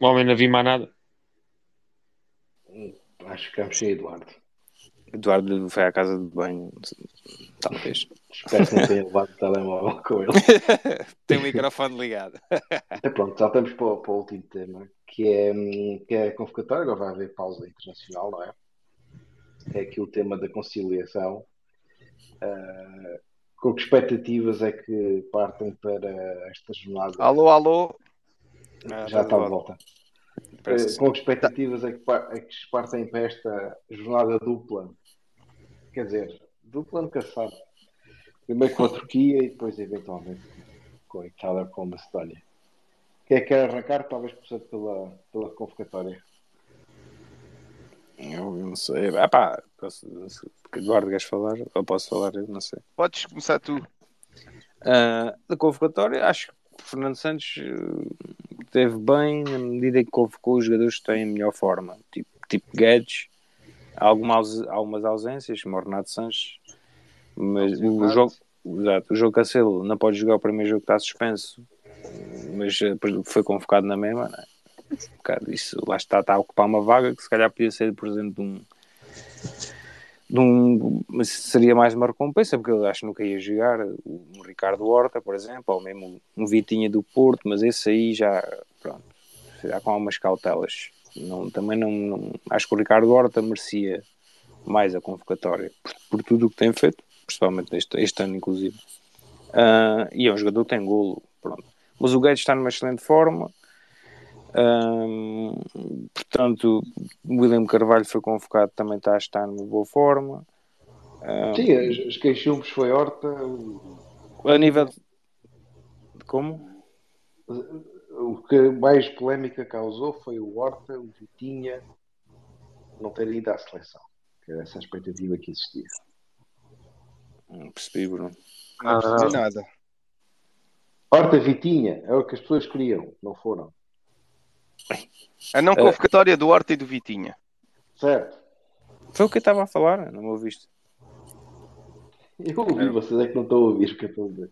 O homem não vi mais nada. Acho que ficamos sem Eduardo. Eduardo foi à casa de banho, talvez. Espero que não tenha levado o telemóvel com ele. Tem o microfone ligado. Então, pronto, já estamos para, o- para o último tema, que é, hum, que é a convocatória. Agora vai haver pausa internacional, não é? É aqui o tema da conciliação. Ah, com que expectativas é que partem para esta jornada? Alô, alô. Já está de volta. Parece Eh, com que expectativas é que, é que se partem para esta jornada dupla? Quer dizer, dupla nunca se sabe. Primeiro com a Turquia e depois, eventualmente, com a Itália ou com a Macedónia. Quem é que quer arrancar? Talvez começando pela, pela convocatória. Eu não sei. Ah pá, posso, Eduardo queres falar? Ou posso falar? Eu não sei. Podes começar tu. Ah, da convocatória, acho que Fernando Santos eh, teve bem na medida em que convocou os jogadores que têm melhor forma, tipo, tipo Guedes, há alguma aus- algumas ausências, como o Renato Sanches, mas o jogo, exato, o jogo Cancelo não pode jogar o primeiro jogo que está suspenso, mas eh, depois foi convocado na mesma, não é? Um isso lá está, está a ocupar uma vaga que se calhar podia ser, por exemplo, de um um, mas seria mais uma recompensa, porque eu acho que nunca ia jogar um Ricardo Horta, por exemplo, ou mesmo um Vitinha do Porto, mas esse aí já, pronto, já com algumas cautelas. Não, também não, não- acho que o Ricardo Horta merecia mais a convocatória, por, por tudo o que tem feito, principalmente este, este ano, inclusive. Ah, e é um jogador que tem golo, pronto. Mas o Guedes está numa excelente forma. Ahm, portanto, o William Carvalho foi convocado, também está a estar numa boa forma. Ah, Sim, as, as queixumes foi Horta. a nível de... Como? O que mais polémica causou foi o Horta, o Vitinha, não ter ido à seleção. Que era essa a expectativa que existia. Não percebi, Bruno. Não percebi nada. Horta, Vitinha, é o que as pessoas queriam, não foram. A não É. convocatória do Horta e do Vitinha. Certo? Foi o que eu estava a falar, não me ouviste. Eu ouvi, vocês é que não estão a ouvir o que eu estou a dizer.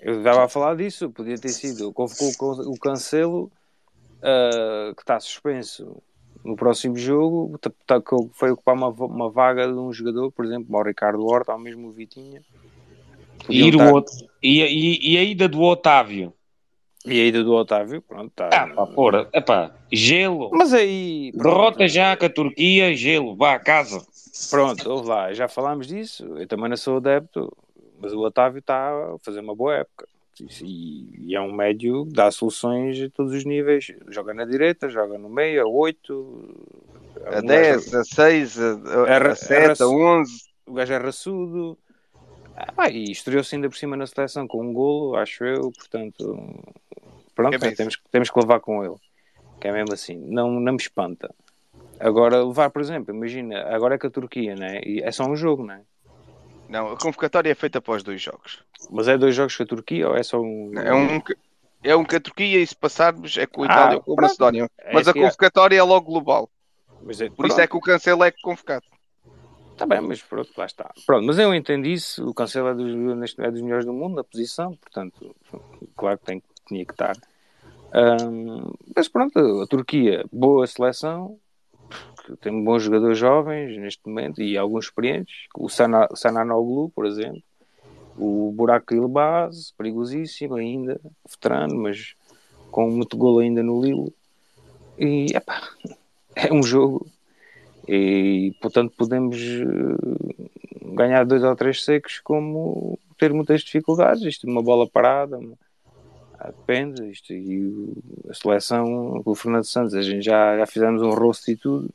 Eu estava a falar disso, podia ter sido. Convocou o can- o Cancelo, ah, que está suspenso no próximo jogo, tá- tá- que foi ocupar uma, uma vaga de um jogador, por exemplo, o Ricardo Horta, ou mesmo o Vitinha. E, o e, e- e a ida do Otávio. E a ida do Otávio, pronto, está. Ah, pá, porra, epá, gelo. Mas aí. Derrota já com a Turquia, gelo, vá a casa. Pronto, ouve lá, já falámos disso. Eu também não sou adepto, mas o Otávio está a fazer uma boa época. E, e é um médio que dá soluções a todos os níveis. Joga na direita, joga no meio, a 8, A 10, a 6, a, Era- a 7, era- a 11. o gajo é raçudo. Ah, pá, e estreou-se ainda por cima na seleção com um golo, acho eu, portanto, pronto, É temos, temos que levar com ele. Que é mesmo assim, não, não me espanta. Agora, levar, por exemplo, imagina, agora é com a Turquia, né? E é só um jogo, né? Não, a convocatória é feita após dois jogos. Mas é dois jogos com a Turquia ou é só um. É um, que- é um que a Turquia e se passarmos é com a Ah, Itália ou com a pronto. Macedónia. É Mas isso a que é. convocatória é logo global. É, Por isso é que o Cancelo é convocado. Está bem, mas pronto, lá está. Pronto, mas eu entendo isso. O Cancelo é dos, é dos melhores do mundo na posição, portanto, claro que tem, tinha que estar. Ahm, mas pronto, a Turquia, boa seleção, tem bons jogadores jovens neste momento e alguns experientes. O Sana- Sananoglu, por exemplo. O Buraco Ilbaz, perigosíssimo ainda, veterano, mas com muito golo ainda no Lille. E, epá, é um jogo e portanto podemos eh, ganhar dois ou três secos como ter muitas dificuldades. Isto uma bola parada uma- ah, depende isto e a seleção com o Fernando Santos a gente já, já fizemos um rosto e tudo.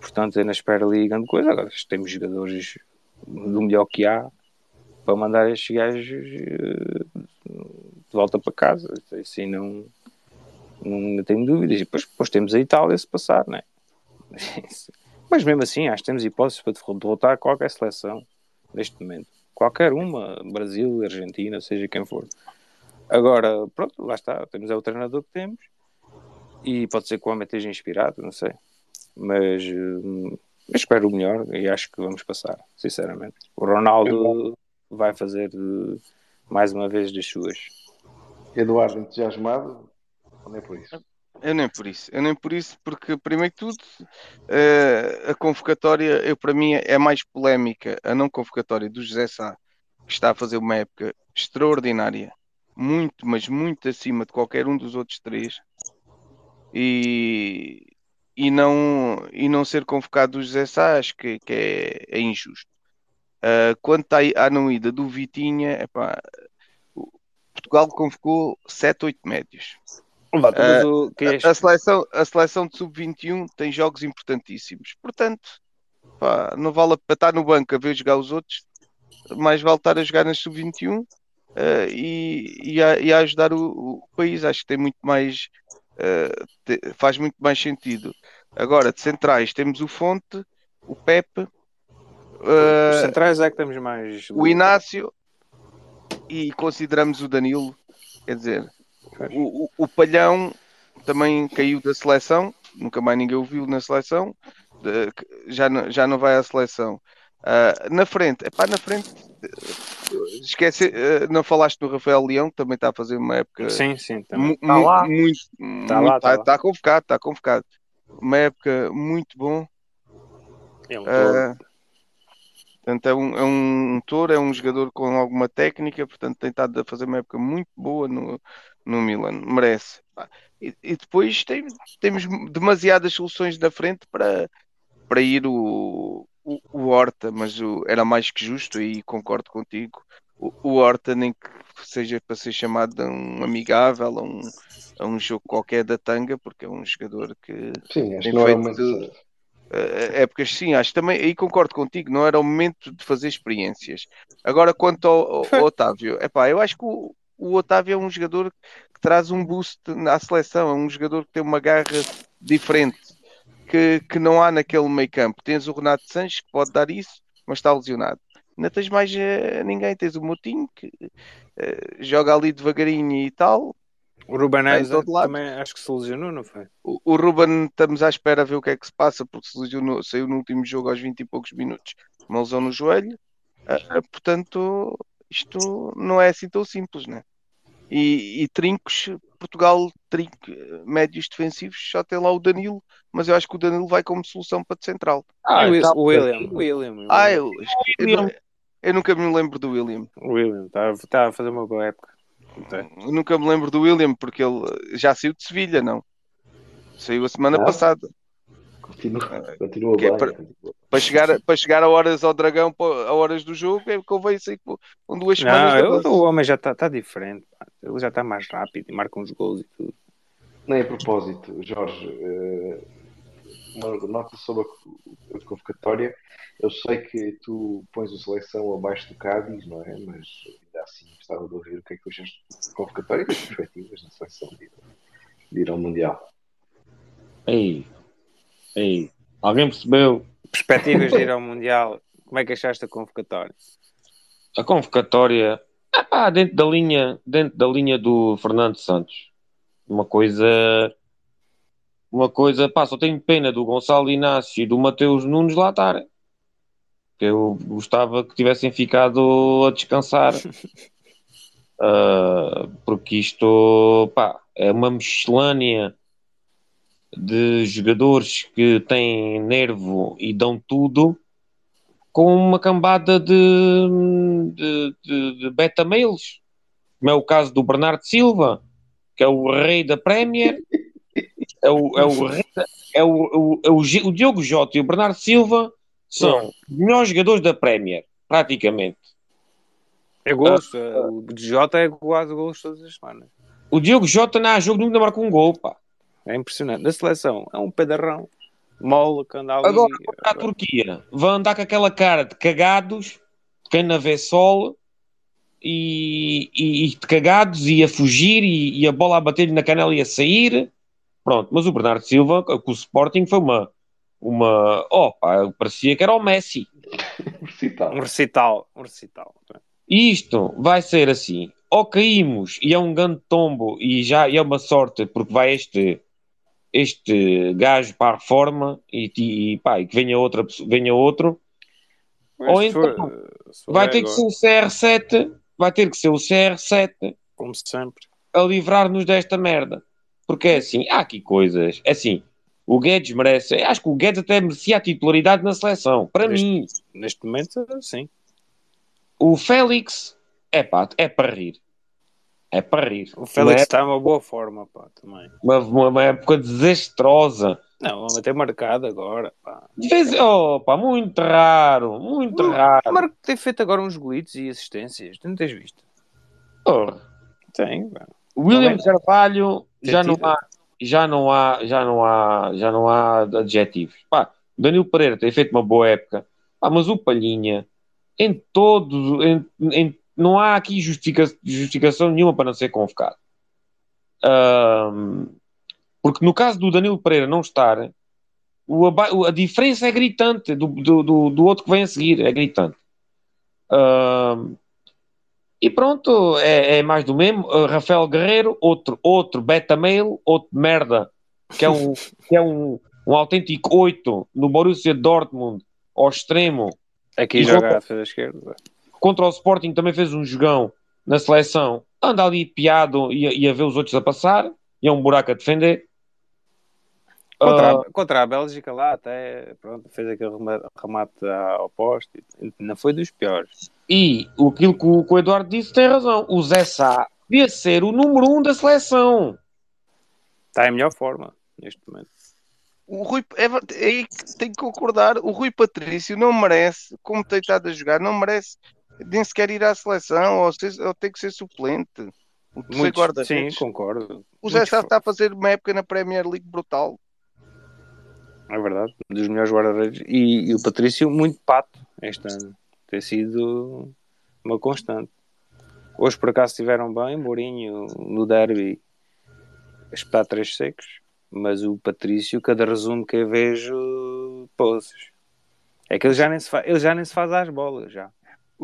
Portanto eu não espero ali grande coisa. Agora temos jogadores do melhor que há para mandar estes gajos eh, de volta para casa. Assim não, não tenho dúvidas. E depois, depois temos a Itália se passar não é? Mas mesmo assim, acho que temos hipóteses para derrotar qualquer seleção neste momento. Qualquer uma, Brasil, Argentina, seja quem for. Agora, pronto, lá está. Temos é o treinador que temos e pode ser que o homem esteja inspirado, não sei. Mas hum, espero o melhor e acho que vamos passar, sinceramente. O Ronaldo vai fazer eh, mais uma vez das suas. Eduardo entusiasmado, não é por isso. Eu nem por isso. Eu nem por isso, porque, primeiro que tudo, eh, a convocatória, eu, para mim, é mais polémica a não convocatória do José Sá, que está a fazer uma época extraordinária, muito, mas muito acima de qualquer um dos outros três, e, e, não, e não ser convocado do José Sá, acho que, que é, é injusto. Eh, quanto à, à não ida do Vitinha, epá, Portugal convocou 7, 8 médios. Mas o- quem é A, a seleção, a seleção de sub-21 tem jogos importantíssimos. Portanto, pá, não vale para estar no banco a ver jogar os outros, mais vale estar a jogar nas sub-21 eh, e, e, a, e a ajudar o, o país. Acho que tem muito mais, eh, te- faz muito mais sentido. Agora, de centrais, temos o Fonte, o Pepe, Os eh, centrais é que temos mais. o Inácio e consideramos o Danilo Quer dizer, o, o, o Palhão também caiu da seleção, nunca mais ninguém o viu na seleção, de- já, não- já não vai à seleção. Ah, na frente, epá, na frente, eh, esquece, eh, não falaste do Rafael Leão, que também está a fazer uma época Sim, sim, também. Tá mu- lá. muito, Tá muito- lá, tá lá. tá convocado, está convocado. Uma época muito bom. É um portanto, é um, é um touro, é um jogador com alguma técnica, portanto, tem estado a fazer uma época muito boa no, no Milan, merece. E, e depois tem- temos demasiadas soluções na frente para, para ir o, o, o Horta, mas o- era mais que justo e concordo contigo. O, o Horta, nem que seja para ser chamado a um amigável, a um, a um jogo qualquer da tanga, porque é um jogador que Sim, acho Tem feito eh, épocas sim, acho também, aí concordo contigo, não era o momento de fazer experiências. Agora, quanto ao, ao- ao Otávio, epá, eu acho que o, o Otávio é um jogador que traz um boost à seleção, é um jogador que tem uma garra diferente que, que não há naquele meio campo. Tens o Renato Sanches que pode dar isso, mas está lesionado. Não tens mais eh, ninguém, tens o Moutinho que eh, joga ali devagarinho e tal. O Ruben lado. também acho que se lesionou, não foi? O, o Ruben, estamos à espera a ver o que é que se passa, porque se lesionou, saiu no último jogo aos 20 e poucos minutos, uma lesão no joelho. Ah, portanto, isto não é assim tão simples, né? E, e trincos, Portugal, trinco, médios defensivos, só tem lá o Danilo, mas eu acho que o Danilo vai como solução para de central. Ah, o, tá- o William, o William. Ah, eu, eu, William. eu nunca me lembro do William. O William, está está a fazer uma boa época. Tá. Eu nunca me lembro do William, porque ele já saiu de Sevilha, não? Saiu a semana Ah. passada. Continua, continua que é para- continua. para chegar, para chegar a horas ao dragão, a horas do jogo, é que convém sair com, duas semanas Não, eu- o homem já está tá diferente. Ele já está mais rápido e marca uns gols e tudo. Nem a propósito, Jorge, eh, uma nota sobre a, convocatória. Eu sei que tu pões a seleção abaixo do Cádiz, não é? Mas ainda assim gostava de ouvir o que é que achaste da convocatória e das perspectivas na seleção de, de ir ao Mundial. Ei, Alguém percebeu? Perspectivas de ir ao Mundial. Como é que achaste a convocatória? A convocatória, ah, dentro da linha, dentro da linha do Fernando Santos. Uma coisa, uma coisa, pá, só tenho pena do Gonçalo Inácio e do Mateus Nunes lá estarem. Que eu gostava que tivessem ficado a descansar. Ah, porque isto, pá, é uma miscelânea de jogadores que têm nervo e dão tudo com uma cambada de, de, de, de beta-mails, como é o caso do Bernardo Silva, que é o rei da Premier, é o, é o, rei da- é o, o, é o, o Diogo Jota e o Bernardo Silva são os melhores jogadores da Premier, praticamente. É gosto. o Jota é quase gols todas as semanas. O Diogo Jota não há jogo nunca marcou um gol, pá. É impressionante. Da seleção, é um pedarrão. Mola que anda ali. Agora, a Turquia vai andar com aquela cara de cagados, de quem não vê sol, e, e, e de cagados, e a fugir, e, e a bola a bater-lhe na canela e a sair. Pronto, mas o Bernardo Silva, com o Sporting, foi uma. uma oh, pá, parecia que era o Messi. Recital. Um recital. Um recital. E isto vai ser assim: ou caímos e é um grande tombo, e já e é uma sorte, porque vai este, este gajo para a reforma e, e, pá, e que venha, outra, venha outro. Ou Se for- então, for Vai ter que ser o CR7, vai ter que ser o CR7 Como sempre. a livrar-nos desta merda. Porque é assim, há aqui coisas. É assim, o Guedes merece. Acho que o Guedes até merecia a titularidade na seleção. Para Neste- mim, Neste momento, sim. o Félix é pá, é para rir. É para rir. O Félix Uma está em uma boa forma, pá, também. Uma, uma, época desastrosa. Não, vamos ter marcado agora, pá. De vez, oh, pá, muito raro, muito raro. O Marco tem feito agora uns golitos e assistências. Tu não tens visto? Porra. Tem, pá. O William Também. Carvalho já não há, já não há, já não há, já não há adjetivos. Pá, o Danilo Pereira tem feito uma boa época, pá, mas o Palhinha, em todos, em, em- não há aqui justifica- justificação nenhuma para não ser convocado. Ahm, porque no caso do Danilo Pereira não estar, o a diferença é gritante do, do, do, outro que vem a seguir, é gritante. Ahm, E pronto, é, é mais do mesmo. Uh, Rafael Guerreiro, outro, outro beta mail, outro merda, que é um, que é um, um autêntico 8 no Borussia Dortmund, ao extremo. Aqui joga a defesa esquerda. Contra o Sporting também fez um jogão na seleção. Anda ali piado e, a- e a ver os outros a passar. E é um buraco a defender. Contra, a, contra a Bélgica lá até, pronto, fez aquele rema- remate ao poste. Não foi dos piores. E o- aquilo que o, que o Eduardo disse tem razão. O Zé Sá devia ser o número um da seleção. Está em melhor forma neste momento. O Rui, é, é aí que tenho que concordar. O Rui Patrício não merece, como tem estado a jogar, não merece nem sequer ir à seleção ou, ser, ou ter que ser suplente. O terceiro Muitos- guarda-redes. sim, concordo. O Zé Sá está a fazer uma época na Premier League brutal. É verdade, um dos melhores guarda-redes. E, e o Patrício, muito pato este ano. Tem sido uma constante. Hoje, por acaso, estiveram bem. Mourinho, no derby, espetar três secos. Mas o Patrício, cada resumo que eu vejo, poços. É que ele já nem se, fa ele já nem se faz às bolas, já.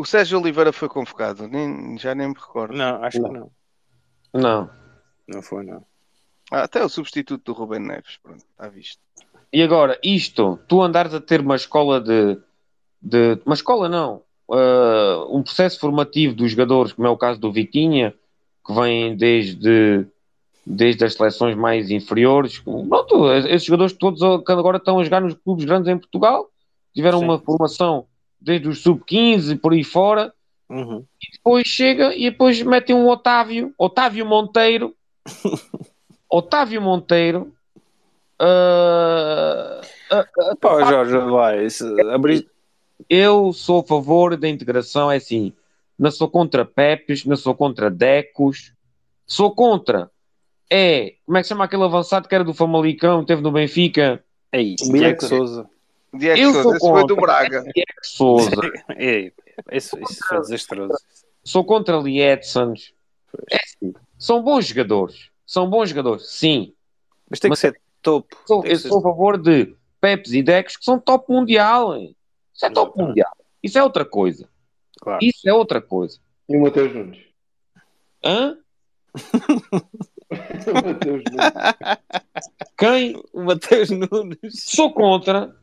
O Sérgio Oliveira foi convocado, nem, já nem me recordo. Não, acho Não. que não. Não. Não foi, não. Ah, até o substituto do Rubem Neves, pronto, está visto. E agora, isto, tu andares a ter uma escola de. de uma escola não. ah, um processo formativo dos jogadores, como é o caso do Vitinha, que vem desde, desde as seleções mais inferiores. Pronto, esses jogadores todos que agora estão a jogar nos clubes grandes em Portugal, tiveram Sim. uma formação desde os sub-15 e por aí fora, Uhum. depois chega e depois metem um Otávio, Otávio Monteiro, Otávio Monteiro. ah, ah, ah, Pô, Jorge, vai. Isso, abri... eu sou a favor da integração, é assim. Não sou contra Pepes, não sou contra Decos. Sou contra. É, como é que chama aquele avançado que era do Famalicão, teve no Benfica? Ei, Milha Diego Correia. Souza. Diego Eu Sousa, sou esse foi do contra. Braga. Diego Souza. Ei, isso, isso foi desastroso. sou contra Lietzons. É assim. São bons jogadores. São bons jogadores, sim. Mas tem que Mas- ser topo. Sou- que eu ser- sou a favor de Pepes e Decos que são top mundial. hein? Isso é top mundial. Isso é outra coisa. Claro. Isso é outra coisa. E o Mateus Nunes? Hã? o Mateus Nunes. Quem? O Mateus Nunes. Sou contra.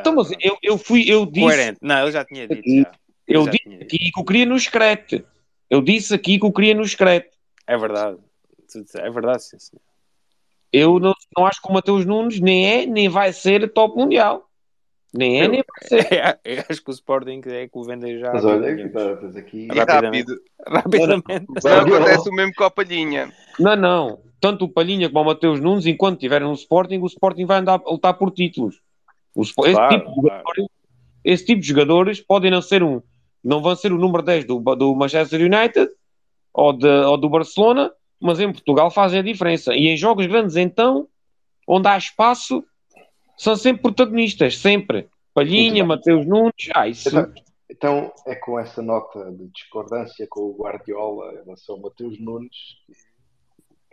Então, mas eu, eu fui, eu disse, Coerente. Não, ele já tinha dito. Já. eu já disse tinha aqui que eu queria no excrete. Eu disse aqui que eu queria no excrete. É verdade. É verdade, sim, sim. Eu não, não acho que o Mateus Nunes nem é, nem vai ser top mundial. Nem é, Eu- nem vai ser. É, eu acho que o Sporting é que o vendem já. Mas olha, aqui. Rapidamente. rápido. Rapidamente. Não acontece o mesmo com a Palhinha. Não, não. Tanto o Palhinha como o Mateus Nunes, enquanto estiverem no Sporting, o Sporting vai andar a lutar por títulos. O esse, Claro, tipo de claro. jogadores, esse tipo de jogadores podem não ser um, não vão ser o número 10 do, do Manchester United ou, de, ou do Barcelona, mas em Portugal fazem a diferença. E em jogos grandes, então, onde há espaço, são sempre protagonistas, sempre. Palhinha, Mateus Nunes, ah, isso. Então, então é com essa nota de discordância com o Guardiola em relação ao Mateus Nunes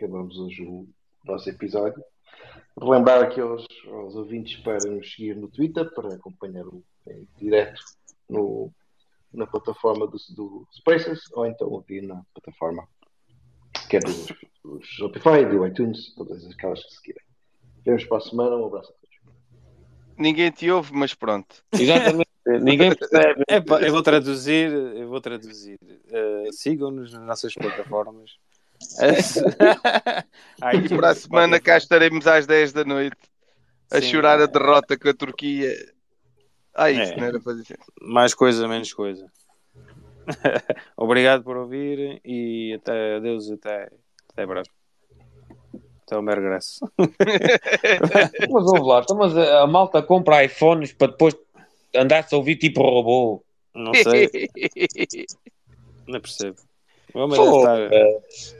que acabamos hoje o nosso episódio. Relembrar aqui aos, aos ouvintes para nos seguir no Twitter, para acompanhar o em direto no, na plataforma do, do Spaces ou então ouvir na plataforma que é dos, do Shopify, do iTunes, todas aquelas que seguirem. Vemos para a semana, um abraço a todos. Ninguém te ouve, mas pronto. Exatamente. Ninguém percebe. Epá, eu vou traduzir, eu vou traduzir. Uh, Sigam-nos nas nossas plataformas. E para a semana cá estaremos às 10 da noite a Sim. chorar a derrota com a Turquia. Ah, isso É. não era para dizer. Mais coisa, menos coisa. Obrigado por ouvir e até adeus, até, até breve. Até o meu regresso. Mas ouve lá, então, mas a, a malta compra iPhones para depois andar-se a ouvir tipo robô. Não sei, não percebo. Pô, deve estar-